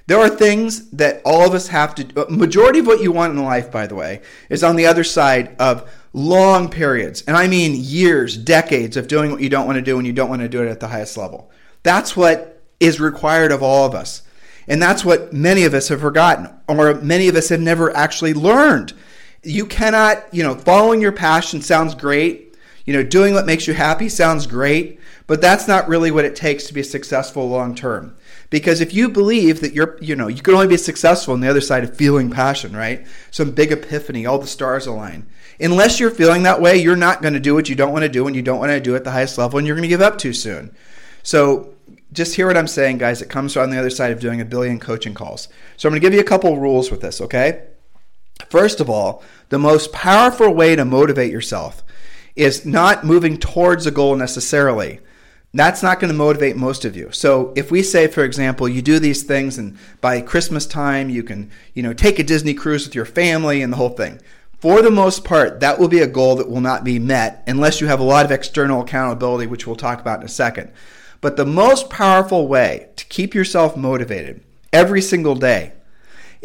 There are things that all of us have to uh, majority of what you want in life by the way is on the other side of long periods. And I mean years, decades of doing what you don't want to do and you don't want to do it at the highest level. That's what is required of all of us. And that's what many of us have forgotten or many of us have never actually learned. You cannot, you know, following your passion sounds great. You know, doing what makes you happy sounds great, but that's not really what it takes to be successful long term. Because if you believe that you're, you know, you can only be successful on the other side of feeling passion, right? Some big epiphany, all the stars align. Unless you're feeling that way, you're not going to do what you don't want to do and you don't want to do at the highest level and you're going to give up too soon. So just hear what I'm saying, guys. It comes on the other side of doing a billion coaching calls. So I'm going to give you a couple rules with this, okay? First of all, the most powerful way to motivate yourself is not moving towards a goal necessarily that's not going to motivate most of you. So if we say, for example, you do these things and by Christmas time you can, you know, take a Disney cruise with your family and the whole thing. For the most part, that will be a goal that will not be met unless you have a lot of external accountability, which we'll talk about in a second. But the most powerful way to keep yourself motivated every single day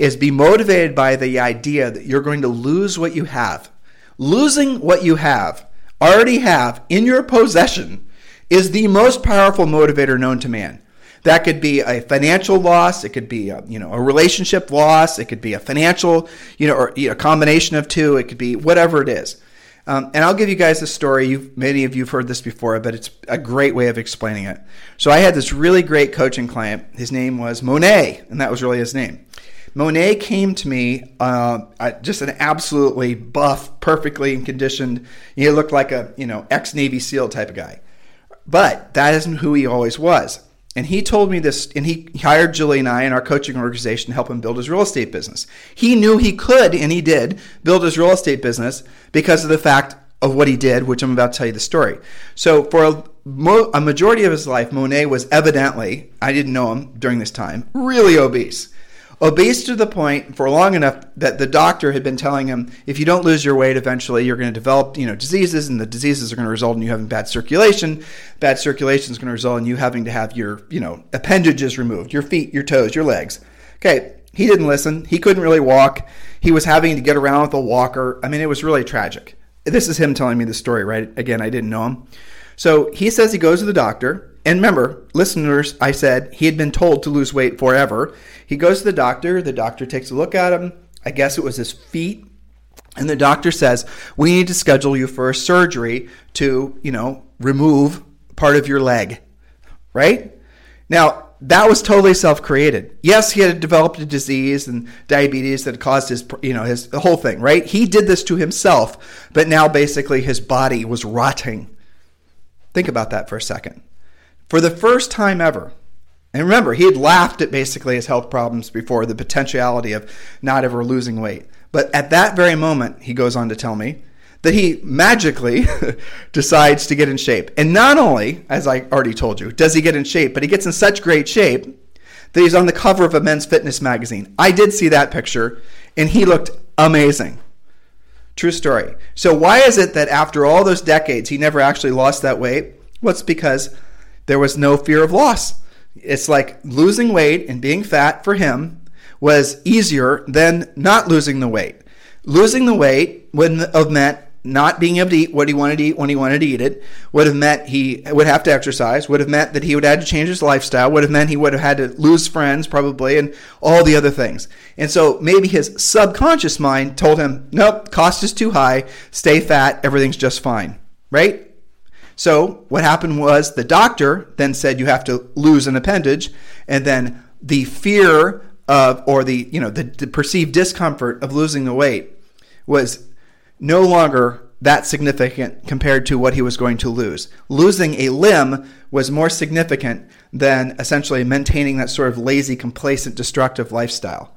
is be motivated by the idea that you're going to lose what you have. Losing what you have, already have in your possession is the most powerful motivator known to man. That could be a financial loss. It could be a, you know a relationship loss. It could be a financial you know or you a combination of two. It could be whatever it is. Um, and I'll give you guys a story. You've, many of you have heard this before, but it's a great way of explaining it. So I had this really great coaching client. His name was Monet, and that was really his name. Monet came to me, uh, just an absolutely buff, perfectly conditioned. He looked like a you know ex Navy SEAL type of guy. But that isn't who he always was. And he told me this, and he hired Julie and I in our coaching organization to help him build his real estate business. He knew he could, and he did, build his real estate business because of the fact of what he did, which I'm about to tell you the story. So, for a, a majority of his life, Monet was evidently, I didn't know him during this time, really obese obese to the point for long enough that the doctor had been telling him if you don't lose your weight eventually you're going to develop you know diseases and the diseases are going to result in you having bad circulation. Bad circulation is going to result in you having to have your you know appendages removed your feet your toes your legs. Okay he didn't listen. He couldn't really walk. He was having to get around with a walker. I mean it was really tragic. This is him telling me the story right? Again i didn't know him. So he says he goes to the doctor and remember, listeners, I said he had been told to lose weight forever. He goes to the doctor. The doctor takes a look at him. I guess it was his feet. And the doctor says, We need to schedule you for a surgery to, you know, remove part of your leg. Right? Now, that was totally self-created. Yes, he had developed a disease and diabetes that caused his, you know, his the whole thing, right? He did this to himself, but now basically his body was rotting. Think about that for a second for the first time ever. And remember, he had laughed at basically his health problems before, the potentiality of not ever losing weight. But at that very moment, he goes on to tell me that he magically [LAUGHS] decides to get in shape. And not only, as I already told you, does he get in shape, but he gets in such great shape that he's on the cover of a men's fitness magazine. I did see that picture, and he looked amazing. True story. So, why is it that after all those decades, he never actually lost that weight? Well, it's because there was no fear of loss. It's like losing weight and being fat for him was easier than not losing the weight. Losing the weight would have meant not being able to eat what he wanted to eat when he wanted to eat it would have meant he would have to exercise would have meant that he would have had to change his lifestyle would have meant he would have had to lose friends probably and all the other things and so maybe his subconscious mind told him nope cost is too high stay fat everything's just fine right so what happened was the doctor then said you have to lose an appendage, and then the fear of or the you know the, the perceived discomfort of losing the weight was no longer that significant compared to what he was going to lose. Losing a limb was more significant than essentially maintaining that sort of lazy, complacent, destructive lifestyle.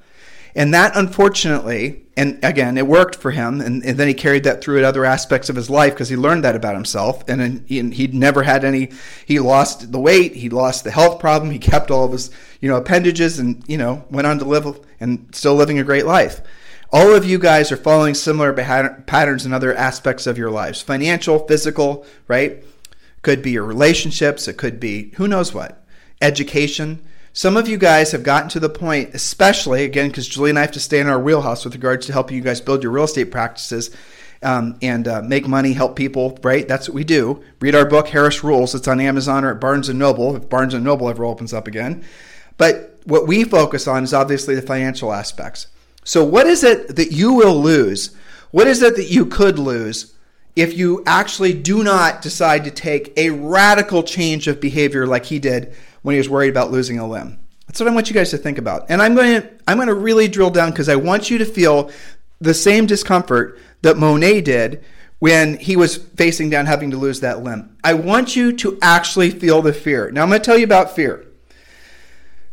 And that, unfortunately, and again, it worked for him. And, and then he carried that through at other aspects of his life because he learned that about himself. And, and he'd never had any, he lost the weight, he lost the health problem, he kept all of his, you know, appendages and, you know, went on to live and still living a great life. All of you guys are following similar patterns in other aspects of your lives financial, physical, right? Could be your relationships, it could be who knows what, education Some of you guys have gotten to the point, especially again, because Julie and I have to stay in our wheelhouse with regards to helping you guys build your real estate practices um, and uh, make money, help people, right? That's what we do. Read our book, Harris Rules. It's on Amazon or at Barnes and Noble, if Barnes and Noble ever opens up again. But what we focus on is obviously the financial aspects. So, what is it that you will lose? What is it that you could lose if you actually do not decide to take a radical change of behavior like he did when he was worried about losing a limb? That's what I want you guys to think about. And I'm going to I'm going to really drill down because I want you to feel the same discomfort that Monet did when he was facing down having to lose that limb. I want you to actually feel the fear. Now I'm going to tell you about fear.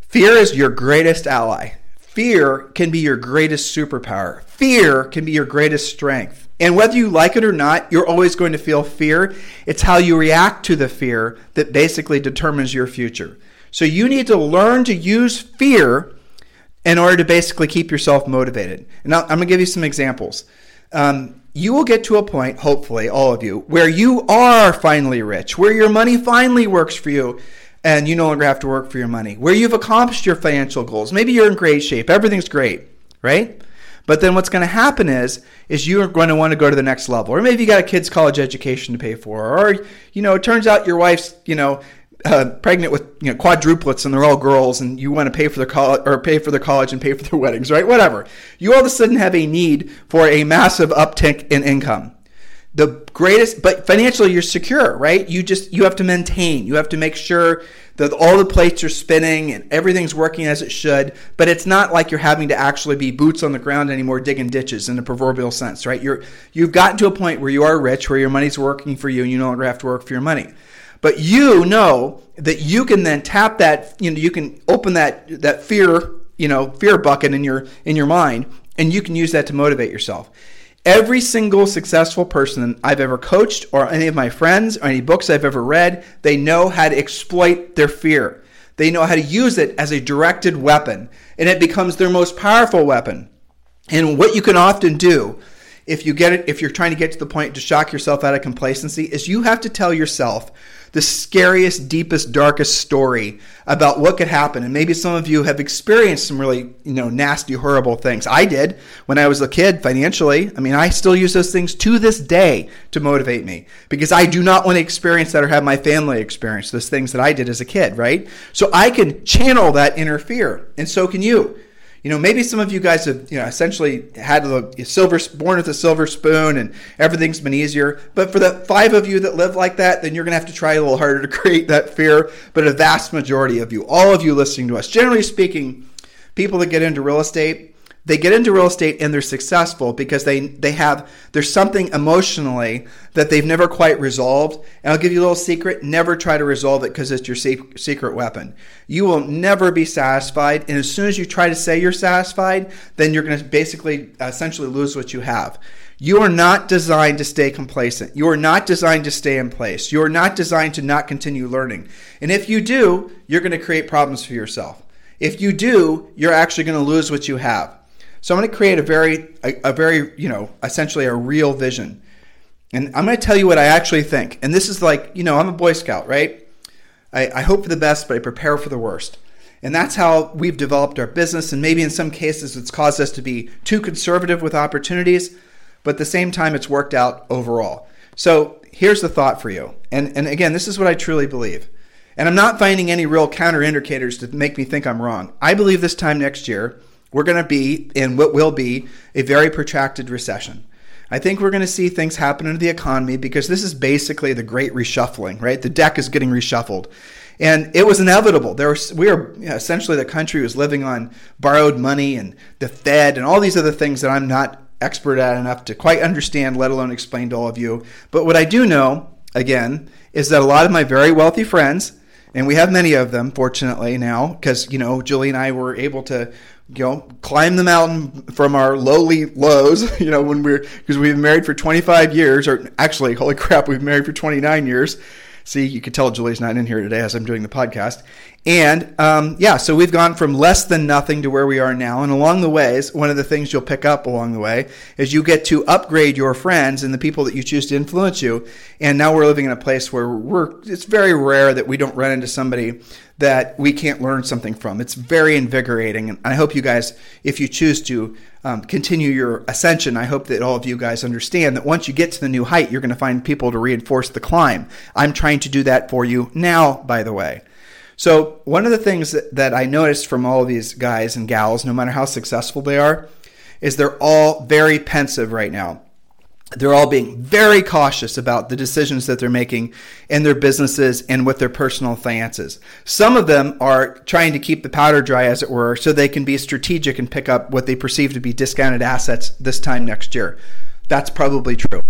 Fear is your greatest ally. Fear can be your greatest superpower. Fear can be your greatest strength. And whether you like it or not, you're always going to feel fear. It's how you react to the fear that basically determines your future. So you need to learn to use fear in order to basically keep yourself motivated. And I'm going to give you some examples. Um, you will get to a point, hopefully, all of you, where you are finally rich, where your money finally works for you and you no longer have to work for your money, where you've accomplished your financial goals. Maybe you're in great shape, everything's great, right? But then what's going to happen is is you're going to want to go to the next level, or maybe you got a kid's college education to pay for, or you know it turns out your wife's you know uh, pregnant with you know quadruplets and they're all girls, and you want to pay for their college or pay for their college and pay for their [LAUGHS] weddings, right? Whatever. You all of a sudden have a need for a massive uptick in income the greatest but financially you're secure right? You just you have to maintain. You have to make sure that all the plates are spinning and everything's working as it should but it's not like you're having to actually be boots on the ground anymore digging ditches in the proverbial sense right? You're you've gotten to a point where you are rich where your money's working for you and you no longer have to work for your money. But you know that you can then tap that you know you can open that that fear you know fear bucket in your in your mind and you can use that to motivate yourself Every single successful person I've ever coached, or any of my friends, or any books I've ever read, they know how to exploit their fear. They know how to use it as a directed weapon, and it becomes their most powerful weapon. And what you can often do if you get it, if you're trying to get to the point to shock yourself out of complacency, is you have to tell yourself the scariest, deepest, darkest story about what could happen. And maybe some of you have experienced some really, you know, nasty, horrible things. I did when I was a kid financially. I mean, I still use those things to this day to motivate me because I do not want to experience that or have my family experience those things that I did as a kid, right? So I can channel that inner fear, and so can you. You know, maybe some of you guys have, you know, essentially had the silver, born with a silver spoon and everything's been easier. But for the five of you that live like that, then you're going to have to try a little harder to [LAUGHS] create that fear. But a vast majority of you, all of you listening to us, generally speaking, people that get into real estate, they get into real estate and they're successful because they they have there's something emotionally that they've never quite resolved and i'll give you a little secret never try to resolve it because it's your secret weapon you will never be satisfied and as soon as you try to say you're satisfied then you're going to basically essentially lose what you have you are not designed to stay complacent. You are not designed to stay in place. You are not designed to not continue learning. And if you do, you're going to create problems for yourself. If you do, you're actually going to lose what you have. So I'm going to create a very, a, a very, you know, essentially a real vision. And I'm going to tell you what I actually think. And this is like, you know, I'm a Boy Scout, right? I, I hope for the best, but I prepare for the worst. And that's how we've developed our business. And maybe in some cases, it's caused us to be too conservative with opportunities, but at the same time, it's worked out overall. So here's the thought for you. And, and again, this is what I truly believe. And I'm not finding any real counter indicators to make me think I'm wrong. I believe this time next year, we're going to be in what will be a very protracted recession. I think we're going to see things happen in the economy because this is basically the great reshuffling, right? The deck is getting reshuffled. And it was inevitable. There was, we are you know, essentially the country was living on borrowed money and the Fed and all these other things that I'm not expert at enough to quite understand, let alone explain to all of you. But what I do know, again, is that a lot of my very wealthy friends, and we have many of them, fortunately now, because you know Julie and I were able to you know, climb the mountain from our lowly lows, [LAUGHS] you know, when we're, because we've been married for 25 years, or actually, holy [LAUGHS] crap, we've been married for 29 years. See, you could tell Julie's not in here today as I'm doing the podcast. And um, yeah, so we've gone from less than nothing to where we are now. And along the ways, one of the things you'll pick up along the way is you get to upgrade your friends and the people that you choose to influence you. And now we're living in a place where we're, it's very rare that we don't run into somebody that we can't learn something from. It's very invigorating. And I hope you guys, if you choose to um, continue your ascension, I hope that all of you guys understand that once you get to the new height, you're going to find people to reinforce the climb. I'm trying to do that for you now, by the way. So, one of the things that, that I noticed from all these guys and gals, no matter how successful they are, is they're all very pensive right now they're all being very cautious about the decisions that they're making in their businesses and with their personal finances. Some of them are trying to keep the powder dry, as it were, so they can be strategic and pick up what they perceive to be discounted assets this time next year. That's probably true.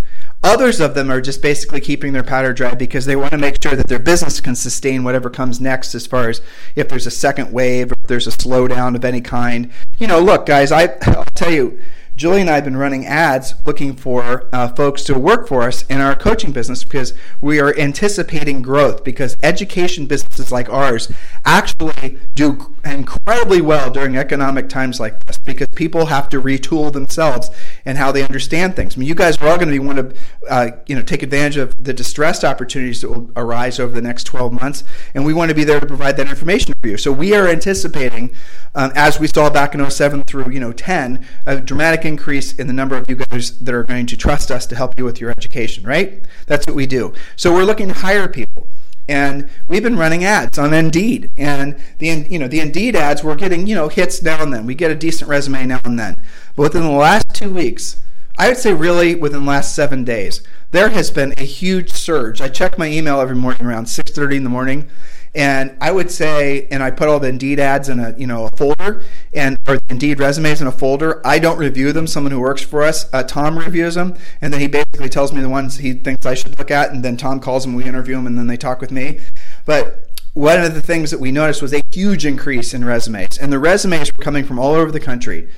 Others of them are just basically keeping their powder dry because they want to make sure that their business can sustain whatever comes next as far as if there's a second wave or if there's a slowdown of any kind. You know, look, guys, I, I'll tell you, Julie and I have been running ads looking for uh, folks to work for us in our coaching business because we are anticipating growth because education businesses like ours actually do incredibly well during economic times like this because people have to retool themselves and how they understand things. I mean, you guys are all going to be want to, uh, you know, take advantage of the distressed opportunities that will arise over the next 12 months, and we want to be there to provide that information for you. So we are anticipating, um, as we saw back in 07 through you know 10, a dramatic increase in the number of you guys that are going to trust us to help you with your education. Right? That's what we do. So we're looking to hire people and we've been running ads on Indeed. And the you know the Indeed ads we're getting you know hits now and then. We get a decent resume now and then. But within the last two weeks, I would say really within the last seven days, there has been a huge surge. I check my email every morning around 6:30 in the morning, and I would say, and I put all the Indeed ads in a you know a folder, and or Indeed resumes in a folder. I don't review them. Someone who works for us, uh, Tom reviews them, and then he basically tells me the ones he thinks I should look at, and then Tom calls them, we interview them, and then they talk with me. But one of the things that we noticed was a huge increase in resumes, and the resumes were coming from all over the country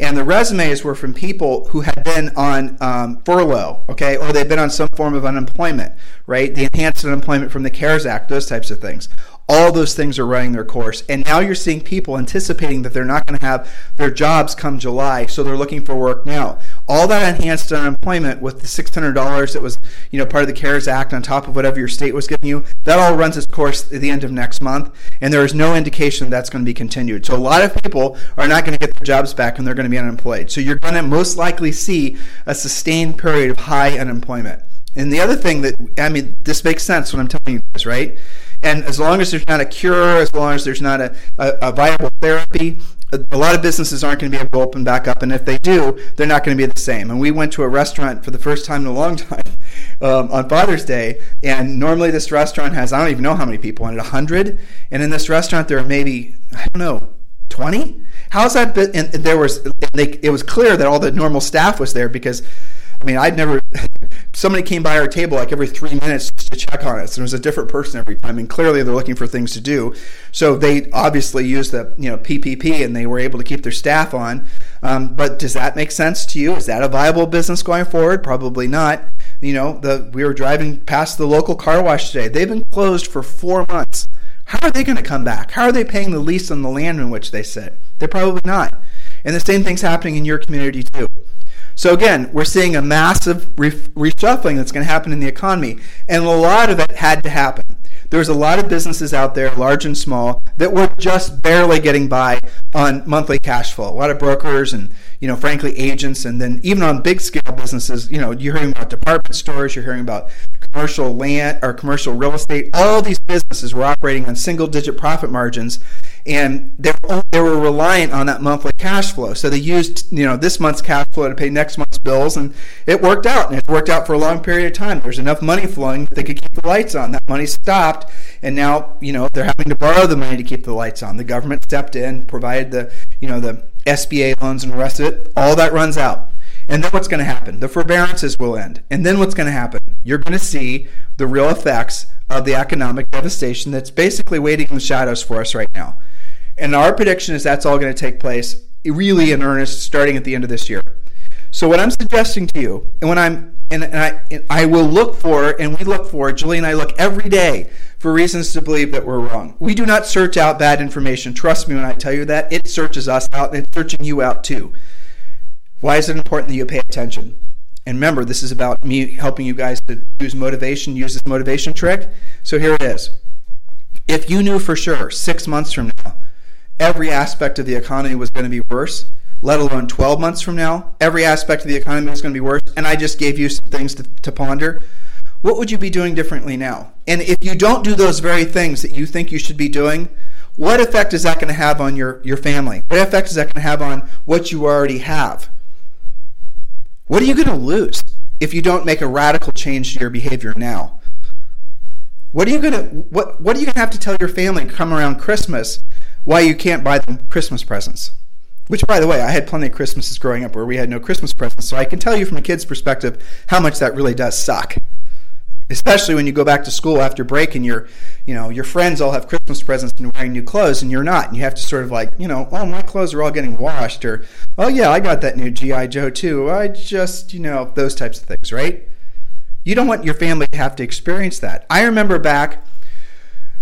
and the resumes were from people who had been on um, furlough, okay, or they've been on some form of unemployment, right? The enhanced unemployment from the CARES Act, those types of things. All those things are running their course. And now you're seeing people anticipating that they're not going to have their jobs come July, so they're looking for work now. All that enhanced unemployment with the $600 that was, you know, part of the CARES Act on top of whatever your state was giving you, that all runs its course at the end of next month, and there is no indication that's going to be continued. So a lot of people are not going to get their jobs back and they're going to be unemployed. So you're going to most likely see a sustained period of high unemployment. And the other thing that, I mean, this makes sense when I'm telling you this, right? And as long as there's not a cure, as long as there's not a, a, a viable therapy, a lot of businesses aren't going to be able to open back up, and if they do, they're not going to be the same. And we went to a restaurant for the first time in a long time [LAUGHS] um, on Father's Day, and normally this restaurant has I don't even know how many people in it, hundred, and in this restaurant there are maybe I don't know twenty. How's that? Been? And there was they, it was clear that all the normal staff was there because I mean, I'd never. [LAUGHS] Somebody came by our table like every three minutes to check on us, and it was a different person every time. And clearly, they're looking for things to do. So they obviously used the you know PPP, and they were able to keep their staff on. Um, but does that make sense to you? Is that a viable business going forward? Probably not. You know, the we were driving past the local car wash today. They've been closed for four months. How are they going to come back? How are they paying the lease on the land in which they sit? They're probably not. And the same thing's happening in your community too. So again, we're seeing a massive reshuffling that's going to happen in the economy, and a lot of it had to happen. There's a lot of businesses out there, large and small, that were just barely getting by on monthly cash flow. A lot of brokers and, you know, frankly, agents, and then even on big scale businesses, you know, you're hearing about department stores, you're hearing about commercial land or commercial real estate. All these businesses were operating on single digit profit margins and they were, they were reliant on that monthly cash flow. So they used you know this month's cash flow to pay next month's bills, and it worked out. And it worked out for a long period of time. There's enough money flowing that they could keep the lights on. That money stopped, and now you know they're having to borrow the money to keep the lights on. The government stepped in, provided the you know the SBA loans and the rest of it. All that runs out. And then what's going to happen? The forbearances will end. And then what's going to happen? You're going to see the real effects of the economic devastation that's basically waiting in the shadows for us right now. And our prediction is that's all going to take place really in earnest starting at the end of this year. So what I'm suggesting to you, and when I'm and, and I and I will look for, and we look for, Julie and I look every day for reasons to believe that we're wrong. We do not search out bad information. Trust me when I tell you that. It searches us out and it's searching you out too. Why is it important that you pay attention? And remember, this is about me helping you guys to use motivation, use this motivation trick. So here it is If you knew for sure six months from now, every aspect of the economy was going to be worse, let alone 12 months from now, every aspect of the economy was going to be worse, and I just gave you some things to, to ponder, what would you be doing differently now? And if you don't do those very things that you think you should be doing, what effect is that going to have on your, your family? What effect is that going to have on what you already have? What are you going to lose if you don't make a radical change to your behavior now? What are you going to what what are you going to have to tell your family come around Christmas why you can't buy them Christmas presents? Which, by the way, I had plenty of Christmases growing up where we had no Christmas presents, so I can tell you from a kid's perspective how much that really does suck. Especially when you go back to school after break and your you know your friends all have christmas presents and wearing new clothes and you're not and you have to sort of like you know oh my clothes are all getting washed or oh yeah i got that new gi joe too. I just you know those types of things right? You don't want your family to have to experience that. I remember back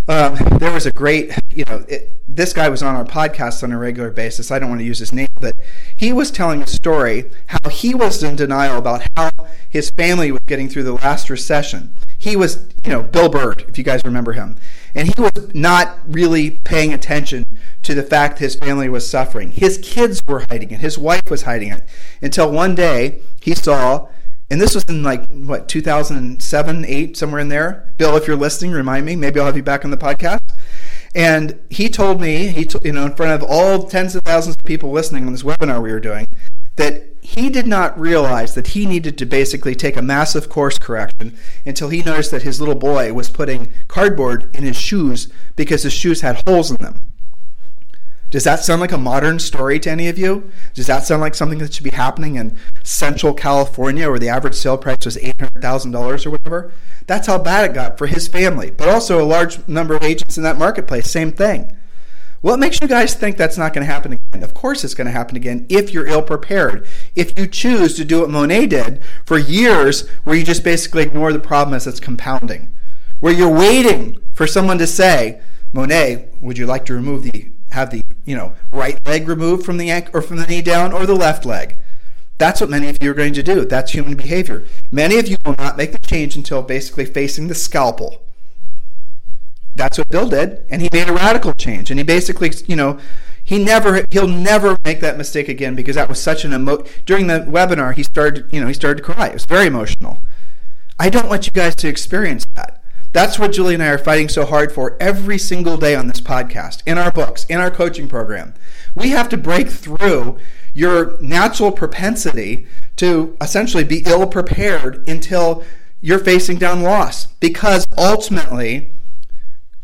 um, there was a great, you know, it, this guy was on our podcast on a regular basis. I don't want to use his name, but he was telling a story how he was in denial about how his family was getting through the last recession. He was, you know, Bill Bird, if you guys remember him. And he was not really paying attention to the fact his family was suffering. His kids were hiding it, his wife was hiding it. Until one day he saw and this was in like what 2007 8 somewhere in there bill if you're listening remind me maybe i'll have you back on the podcast and he told me he t- you know in front of all tens of thousands of people listening on this webinar we were doing that he did not realize that he needed to basically take a massive course correction until he noticed that his little boy was putting cardboard in his shoes because his shoes had holes in them does that sound like a modern story to any of you? Does that sound like something that should be happening in Central California where the average sale price was $800,000 or whatever? That's how bad it got for his family, but also a large number of agents in that marketplace. Same thing. What makes you guys think that's not going to happen again? Of course, it's going to happen again if you're ill prepared. If you choose to do what Monet did for years, where you just basically ignore the problem as it's compounding, where you're waiting for someone to say, Monet, would you like to remove the have the you know right leg removed from the ankle or from the knee down or the left leg. That's what many of you are going to do. That's human behavior. Many of you will not make the change until basically facing the scalpel. That's what Bill did, and he made a radical change. And he basically, you know, he never he'll never make that mistake again because that was such an emo during the webinar he started, you know, he started to cry. It was very emotional. I don't want you guys to experience that. That's what Julie and I are fighting so hard for every single day on this podcast, in our books, in our coaching program. We have to break through your natural propensity to essentially be ill prepared until you're facing down loss. Because ultimately,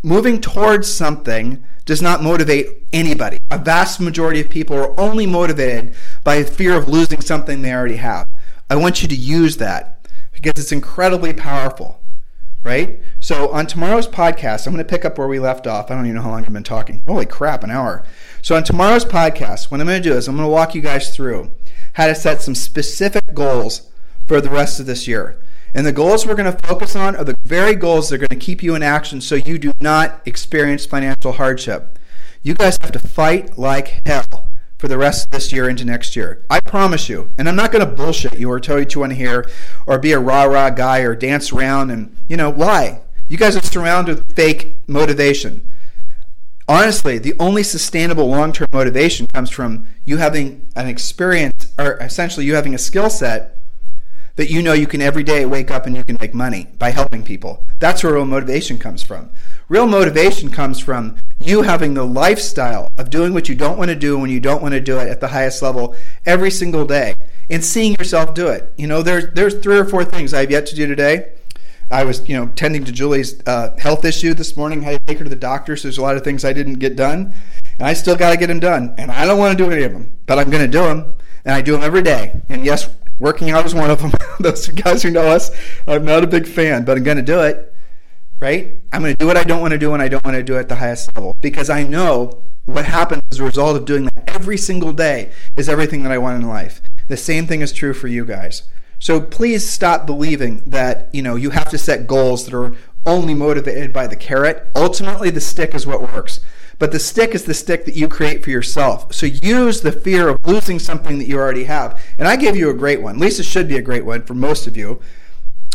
moving towards something does not motivate anybody. A vast majority of people are only motivated by fear of losing something they already have. I want you to use that because it's incredibly powerful right? So on tomorrow's podcast, I'm going to pick up where we left off. I don't even know how long I've been talking. Holy crap, an hour. So on tomorrow's podcast, what I'm going to do is I'm going to walk you guys through how to set some specific goals for the rest of this year. And the goals we're going to focus on are the very goals that are going to keep you in action so you do not experience financial hardship. You guys have to fight like hell for the rest of this year into next year. I promise you. And I'm not going to bullshit you or tell you what you want to or be a rah rah guy or dance around and, you know, why? You guys are surrounded with fake motivation. Honestly, the only sustainable long term motivation comes from you having an experience or essentially you having a skill set that you know you can every day wake up and you can make money by helping people. That's where real motivation comes from. Real motivation comes from you having the lifestyle of doing what you don't want to do when you don't want to do it at the highest level every single day and seeing yourself do it. You know, there's there's three or four things I've yet to do today. I was, you know, tending to Julie's uh, health issue this morning. I had to take her to the doctor, so there's a lot of things I didn't get done, and I still got to get them done. And I don't want to do any of them, but I'm going to do them, and I do them every day. And yes, Working out is one of them. [LAUGHS] Those guys who know us, I'm not a big fan, but I'm going to do it. Right? I'm going to do what I don't want to do, and I don't want to do it at the highest level because I know what happens as a result of doing that every single day is everything that I want in life. The same thing is true for you guys. So please stop believing that you know you have to set goals that are only motivated by the carrot. Ultimately, the stick is what works. But the stick is the stick that you create for yourself. So use the fear of losing something that you already have. And I gave you a great one. Lisa should be a great one for most of you.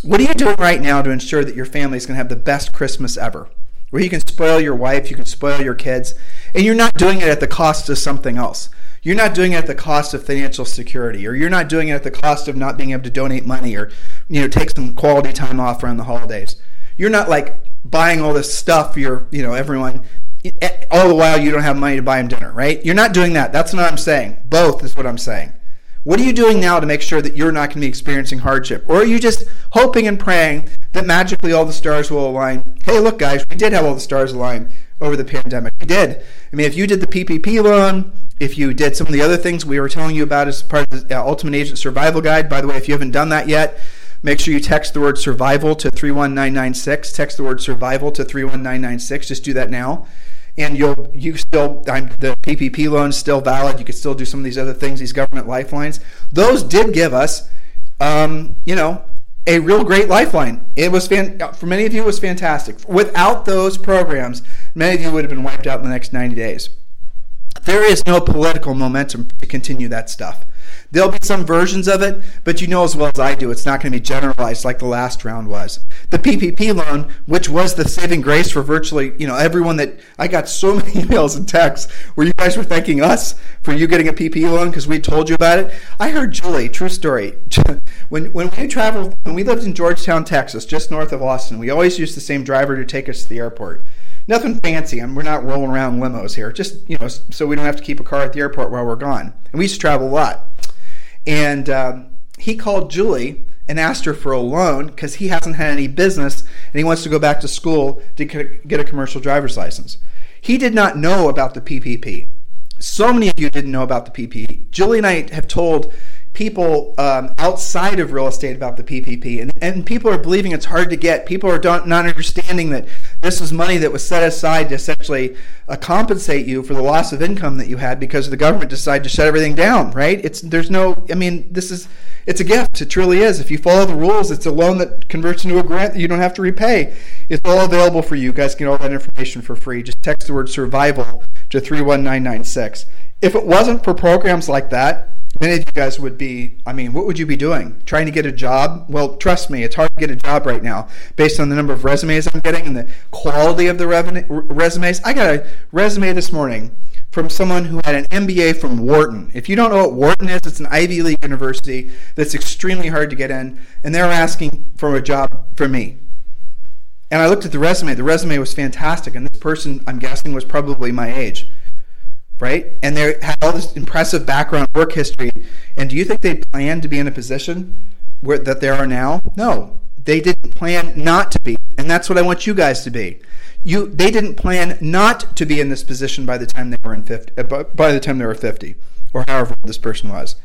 What are you doing right now to ensure that your family is going to have the best Christmas ever? where you can spoil your wife, you can spoil your kids, and you're not doing it at the cost of something else. You're not doing it at the cost of financial security, or you're not doing it at the cost of not being able to donate money or you know take some quality time off around the holidays. You're not like buying all this stuff for your you know everyone eh, all the while you don't have money to buy them dinner, right? You're not doing that. That's what I'm saying. Both is what I'm saying. What are you doing now to make sure that you're not going to be experiencing hardship? Or are you just hoping and praying that magically all the stars will align? Hey, look, guys, we did have all the stars align over the pandemic. We did. I mean, if you did the PPP loan, if you did some of the other things we were telling you about as part of the uh, Ultimate Agent Survival Guide, by the way, if you haven't done that yet, make sure you text the word survival to 31996. Text the word survival to 31996. Just do that now and you'll you still the PPP loan is still valid. You could still do some of these other things, these government lifelines. Those did give us, um, you know, a real great lifeline. It was fan, for many of you it was fantastic. Without those programs, many of you would have been wiped out in the next 90 days. There is no political momentum to continue that stuff. There'll be some versions of it, but you know as well as I do, it's not going to be generalized like the last round was. The PPP loan, which was the saving grace for virtually, you know, everyone that I got so [LAUGHS] many emails and texts where you guys were thanking us for you getting a PPP loan because we told you about it. I heard Julie, true story. [LAUGHS] when when we traveled, when we lived in Georgetown, Texas, just north of Austin, we always used the same driver to take us to the airport nothing fancy. I we're not rolling around limos here. Just you know, so we don't have to keep a car at the airport while we're gone. And we used to travel a lot. And um, he called Julie and asked her for a loan because he hasn't had any business and he wants to go back to school to get a commercial driver's license. He did not know about the PPP. So many of you didn't know about the PPP. Julie and I have told people um, outside of real estate about the PPP, and, and people are believing it's hard to get. People are not understanding that this was money that was set aside to essentially uh, compensate you for the loss of income that you had because the government decided to shut everything down. Right? It's there's no. I mean, this is it's a gift. It truly is. If you follow the rules, it's a loan that converts into a grant that you don't have to repay. It's all available for you. You guys get all that information for free. Just text the word survival to 31996. If it wasn't for programs like that, many of you guys would be i mean what would you be doing? Trying to get a job? Well trust me it's hard to get a job right now based on the number of resumes i'm getting and the quality of the resumes. I got a resume this morning from someone who had an mba from wharton. If you don't know what wharton is it's an ivy league university that's extremely hard to get in and they're asking for a job for me. And i looked at the resume. The resume was fantastic and this person i'm guessing was probably my age right? And they had all this impressive background work history. And do you think they planned to be in a position where that they are now? No, they didn't plan not to be, and that's what I want you guys to be. You, they didn't plan not to be in this position by the time they were in 50, uh, by the time they were 50, or however this person was,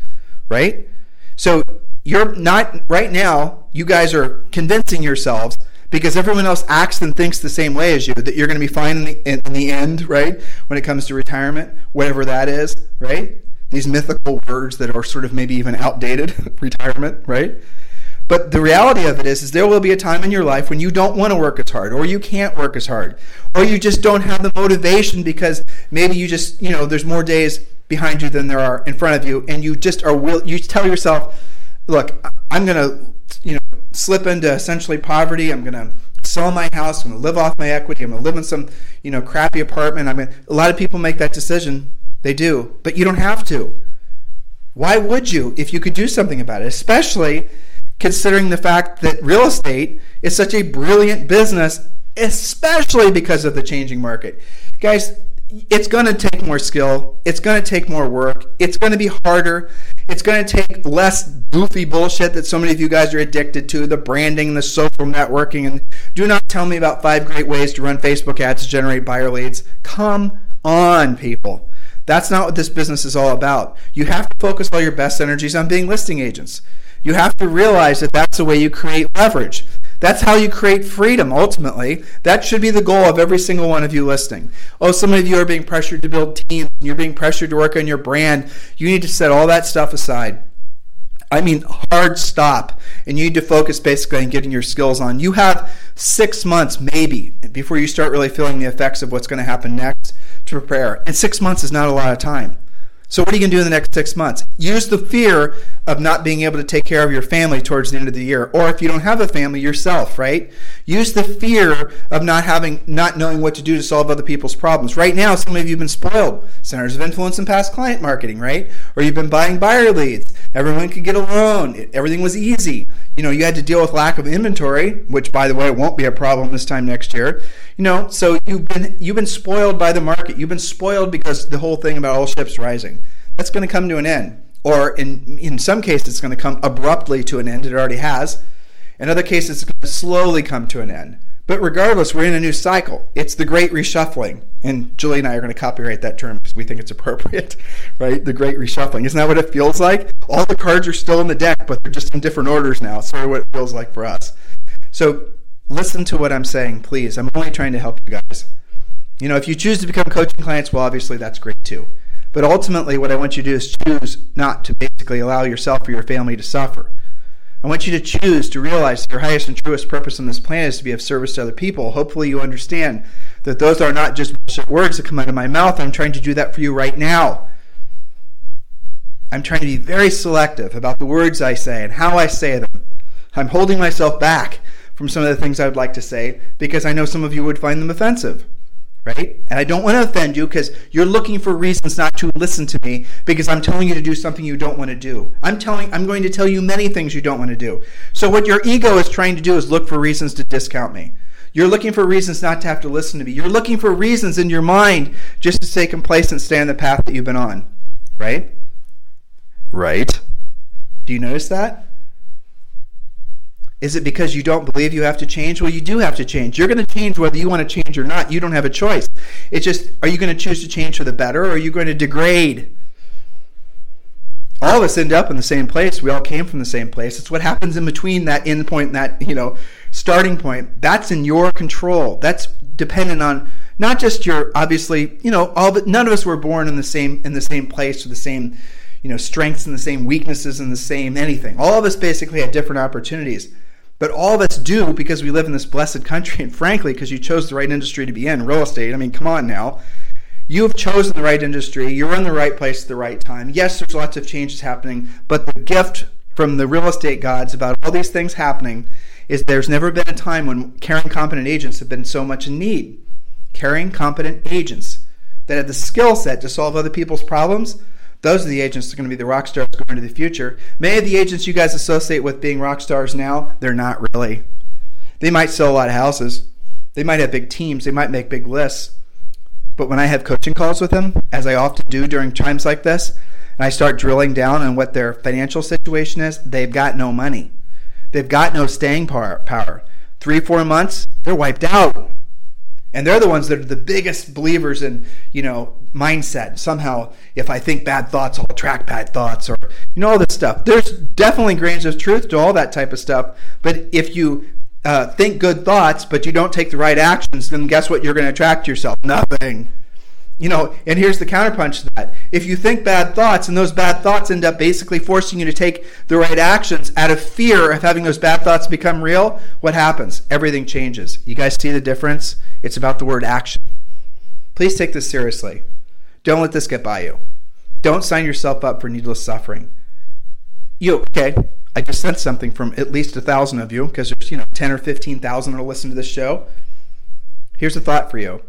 right? So you're not right now. You guys are convincing yourselves because everyone else acts and thinks the same way as you that you're going to be fine in the, in the end right when it comes to retirement whatever that is right these mythical words that are sort of maybe even outdated [LAUGHS] retirement right but the reality of it is, is there will be a time in your life when you don't want to work as hard, or you can't work as hard, or you just don't have the motivation because maybe you just, you know, there's more days behind you than there are in front of you, and you just are will. You tell yourself, look, I'm going to you know, slip into essentially poverty. I'm going to sell my house. I'm going to live off my equity. I'm going to live in some, you know, crappy apartment. I mean, a lot of people make that decision. They do, but you don't have to. Why would you if you could do something about it? Especially considering the fact that real estate is such a brilliant business, especially because of the changing market. Guys, it's going to take more skill. It's going to take more work. It's going to be harder. It's going to take less goofy bullshit that so many of you guys are addicted to the branding, the social networking. And do not tell me about five great ways to run Facebook ads to generate buyer leads. Come on, people. That's not what this business is all about. You have to focus all your best energies on being listing agents. You have to realize that that's the way you create leverage. That's how you create freedom ultimately. That should be the goal of every single one of you listening. Oh, some of you are being pressured to build teams, you're being pressured to work on your brand. You need to set all that stuff aside. I mean, hard stop. And you need to focus basically on getting your skills on. You have six months, maybe, before you start really feeling the effects of what's going to happen next to prepare. And six months is not a lot of time. So, what are you going to do in the next six months? Use the fear of not being able to take care of your family towards the end of the year, or if you don't have a family yourself, right? Use the fear of not having, not knowing what to do to solve other people's problems. Right now, some of you have been spoiled. Centers of influence and past client marketing, right? Or you've been buying buyer leads. Everyone could get a loan. Everything was easy. You know, you had to deal with lack of inventory, which, by the way, won't be a problem this time next year. You know, so you've been you've been spoiled by the market. You've been spoiled because the whole thing about all ships rising. That's going to come to an end or in, in some cases, it's going to come abruptly to an end. It already has. In other cases, it's going to slowly come to an end. But regardless, we're in a new cycle. It's the great reshuffling. And Julie and I are going to copyright that term because we think it's appropriate, [LAUGHS] right? The great reshuffling. Isn't that what it feels like? All the cards are still in the deck, but they're just in different orders now. Sort of what it feels like for us. So listen to what I'm saying, please. I'm only trying to help you guys. You know, if you choose to become coaching clients, well, obviously that's great too. But ultimately, what I want you to do is choose not to basically allow yourself or your family to suffer. I want you to choose to realize that your highest and truest purpose on this planet is to be of service to other people. Hopefully, you understand that those are not just words that come out of my mouth. I'm trying to do that for you right now. I'm trying to be very selective about the words I say and how I say them. I'm holding myself back from some of the things I would like to say because I know some of you would find them offensive right? And I don't want to offend you because you're looking for reasons not to listen to me because I'm telling you to do something you don't want to do. I'm telling I'm going to tell you many things you don't want to do. So what your ego is trying to do is look for reasons to discount me. You're looking for reasons not to have to listen to me. You're looking for reasons in your mind just to stay complacent, stay on the path that you've been on. Right? Right. Do you notice that? Is it because you don't believe you have to change? Well, you do have to change. You're going to change whether you want to change or not. You don't have a choice. It's just, are you going to choose to change for the better or are you going to degrade? All of us end up in the same place. We all came from the same place. It's what happens in between that end point and that, you know, starting point. That's in your control. That's dependent on not just your obviously, you know, all but none of us were born in the same in the same place with the same, you know, strengths and the same weaknesses and the same anything. All of us basically had different opportunities. But all of us do because we live in this blessed country, and frankly, because you chose the right industry to be in, real estate. I mean, come on now. You have chosen the right industry. You're in the right place at the right time. Yes, there's lots of changes happening, but the gift from the real estate gods about all these things happening is there's never been a time when caring, competent agents have been so much in need. Caring, competent agents that have the skill set to solve other people's problems those are the agents that are going to be the rock stars going into the future. Many of the agents you guys associate with being rock stars now, they're not really. They might sell a lot of houses. They might have big teams. They might make big lists. But when I have coaching calls with them, as I often do during times like this, and I start drilling down on what their financial situation is, they've got no money. They've got no staying power. Three, four months, they're wiped out and they're the ones that are the biggest believers in you know mindset. Somehow if i think bad thoughts i'll attract bad thoughts or you know all this stuff. There's definitely grains of truth to all that type of stuff. But if you uh, think good thoughts but you don't take the right actions then guess what? You're going to attract yourself? Nothing you know, and here's the counterpunch to that. If you think bad thoughts and those bad thoughts end up basically forcing you to take the right actions out of fear of having those bad thoughts become real, what happens? Everything changes. You guys see the difference? It's about the word action. Please take this seriously. Don't let this get by you. Don't sign yourself up for needless suffering. You, okay, I just sent something from at least a thousand of you because there's, you know, 10 or 15,000 that'll listen to this show. Here's a thought for you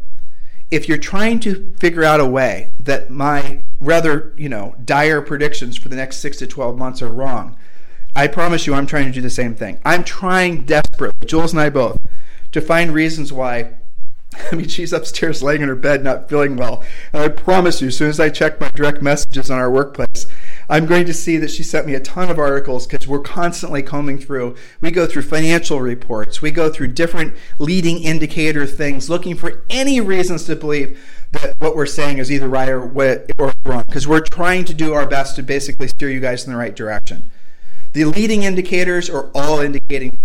if you're trying to figure out a way that my rather, you know, dire predictions for the next six to 12 months are wrong, I promise you I'm trying to do the same thing. I'm trying desperately, Jules and I both, to find reasons why. [LAUGHS] I mean, she's upstairs laying in her bed not feeling well. And I promise you, as soon as I check my direct messages on our workplace, I'm going to see that she sent me a ton of articles because we're constantly combing through. We go through financial reports, we go through different leading indicator things, looking for any reasons to believe that what we're saying is either right or, or wrong because we're trying to do our best to basically steer you guys in the right direction. The leading indicators are all indicating,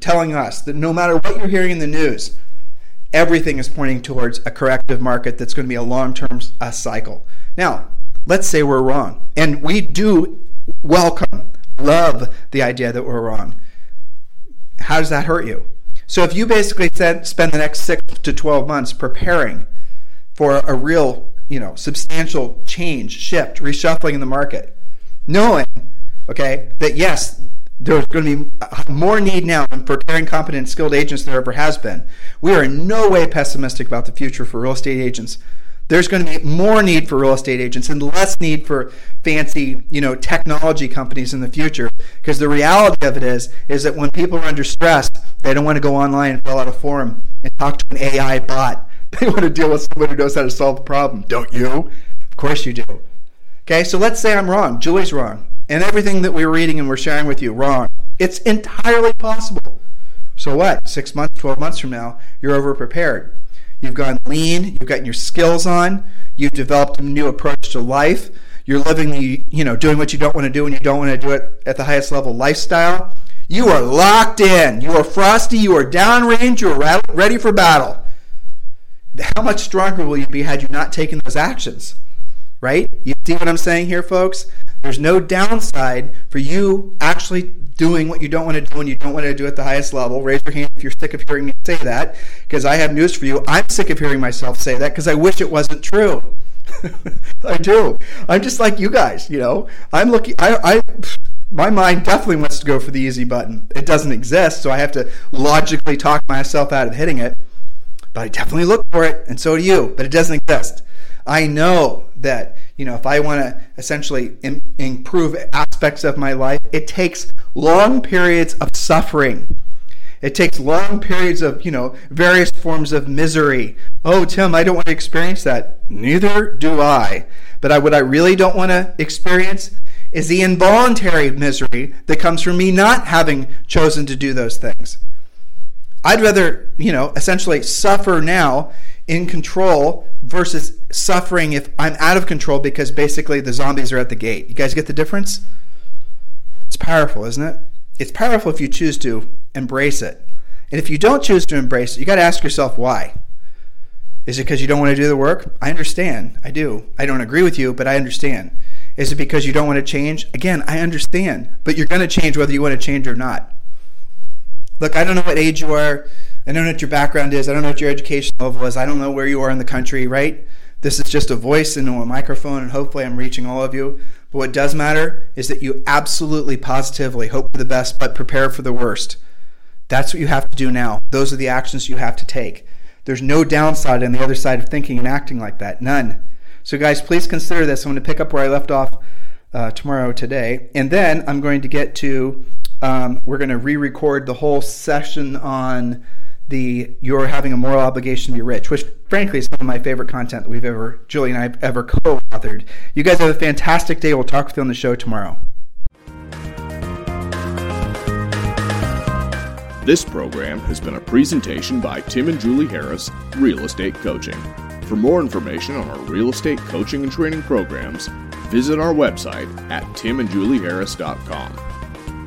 telling us that no matter what you're hearing in the news, everything is pointing towards a corrective market that's going to be a long term uh, cycle. Now, let's say we're wrong. And we do welcome, love the idea that we're wrong. How does that hurt you? So if you basically spend the next six to 12 months preparing for a real you know, substantial change, shift, reshuffling in the market, knowing, okay, that yes, there's going to be more need now in preparing competent, skilled agents than there ever has been. We are in no way pessimistic about the future for real estate agents. There's going to be more need for real estate agents and less need for fancy, you know, technology companies in the future. Because the reality of it is, is that when people are under stress, they don't want to go online and fill out a form and talk to an AI bot. [LAUGHS] They want to deal with someone who knows how to solve the problem. Don't you? Of course you do. Okay, so let's say I'm wrong. Julie's wrong. And everything that we're reading and we're sharing with you, wrong. It's entirely possible. So what? Six months, 12 months from now, you're over prepared. You've gone lean, you've gotten your skills on, you've developed a new approach to life. You're living the, you know, doing what you don't want to do and you don't want to do it at the highest level lifestyle. You are locked in. You are frosty. You are downrange. You are ready for battle. How much stronger will you be had you not taken those actions? Right? You see what I'm saying here, folks? There's no downside for you actually doing what you don't want to do and you don't want to do at the highest level. Raise your hand if you're sick of hearing me say that, because I have news for you. I'm sick of hearing myself say that because I wish it wasn't true. [LAUGHS] I do. I'm just like you guys, you know. I'm looking. I, I, my mind definitely wants to go for the easy button. It doesn't exist, so I have to logically talk myself out of hitting it. But I definitely look for it, and so do you. But it doesn't exist. I know that you know if I want to essentially Im- improve aspects of my life, it takes long periods of suffering. It takes long periods of, you know, various forms of misery. Oh, Tim, I don't want to experience that. Neither do I. But I, what I really don't want to experience is the involuntary misery that comes from me not having chosen to do those things. I'd rather, you know, essentially suffer now in control versus suffering if I'm out of control because basically the zombies are at the gate. You guys get the difference? It's powerful, isn't it? It's powerful if you choose to embrace it. And if you don't choose to embrace it, you got to ask yourself why. Is it because you don't want to do the work? I understand. I do. I don't agree with you, but I understand. Is it because you don't want to change? Again, I understand. But you're going to change whether you want to change or not. Look, I don't know what age you are. I don't know what your background is. I don't know what your education level is. I don't know where you are in the country, right? This is just a voice into a microphone, and hopefully I'm reaching all of you. But what does matter is that you absolutely, positively hope for the best, but prepare for the worst. That's what you have to do now. Those are the actions you have to take. There's no downside on the other side of thinking and acting like that. None. So, guys, please consider this. I'm going to pick up where I left off uh, tomorrow today. And then I'm going to get to, um, we're going to re record the whole session on the you're having a moral obligation to be rich, which frankly is some of my favorite content that we've ever, Julie and I have ever co-authored. You guys have a fantastic day. We'll talk with you on the show tomorrow. This program has been a presentation by Tim and Julie Harris, Real Estate Coaching. For more information on our real estate coaching and training programs, visit our website at timandjulieharris.com.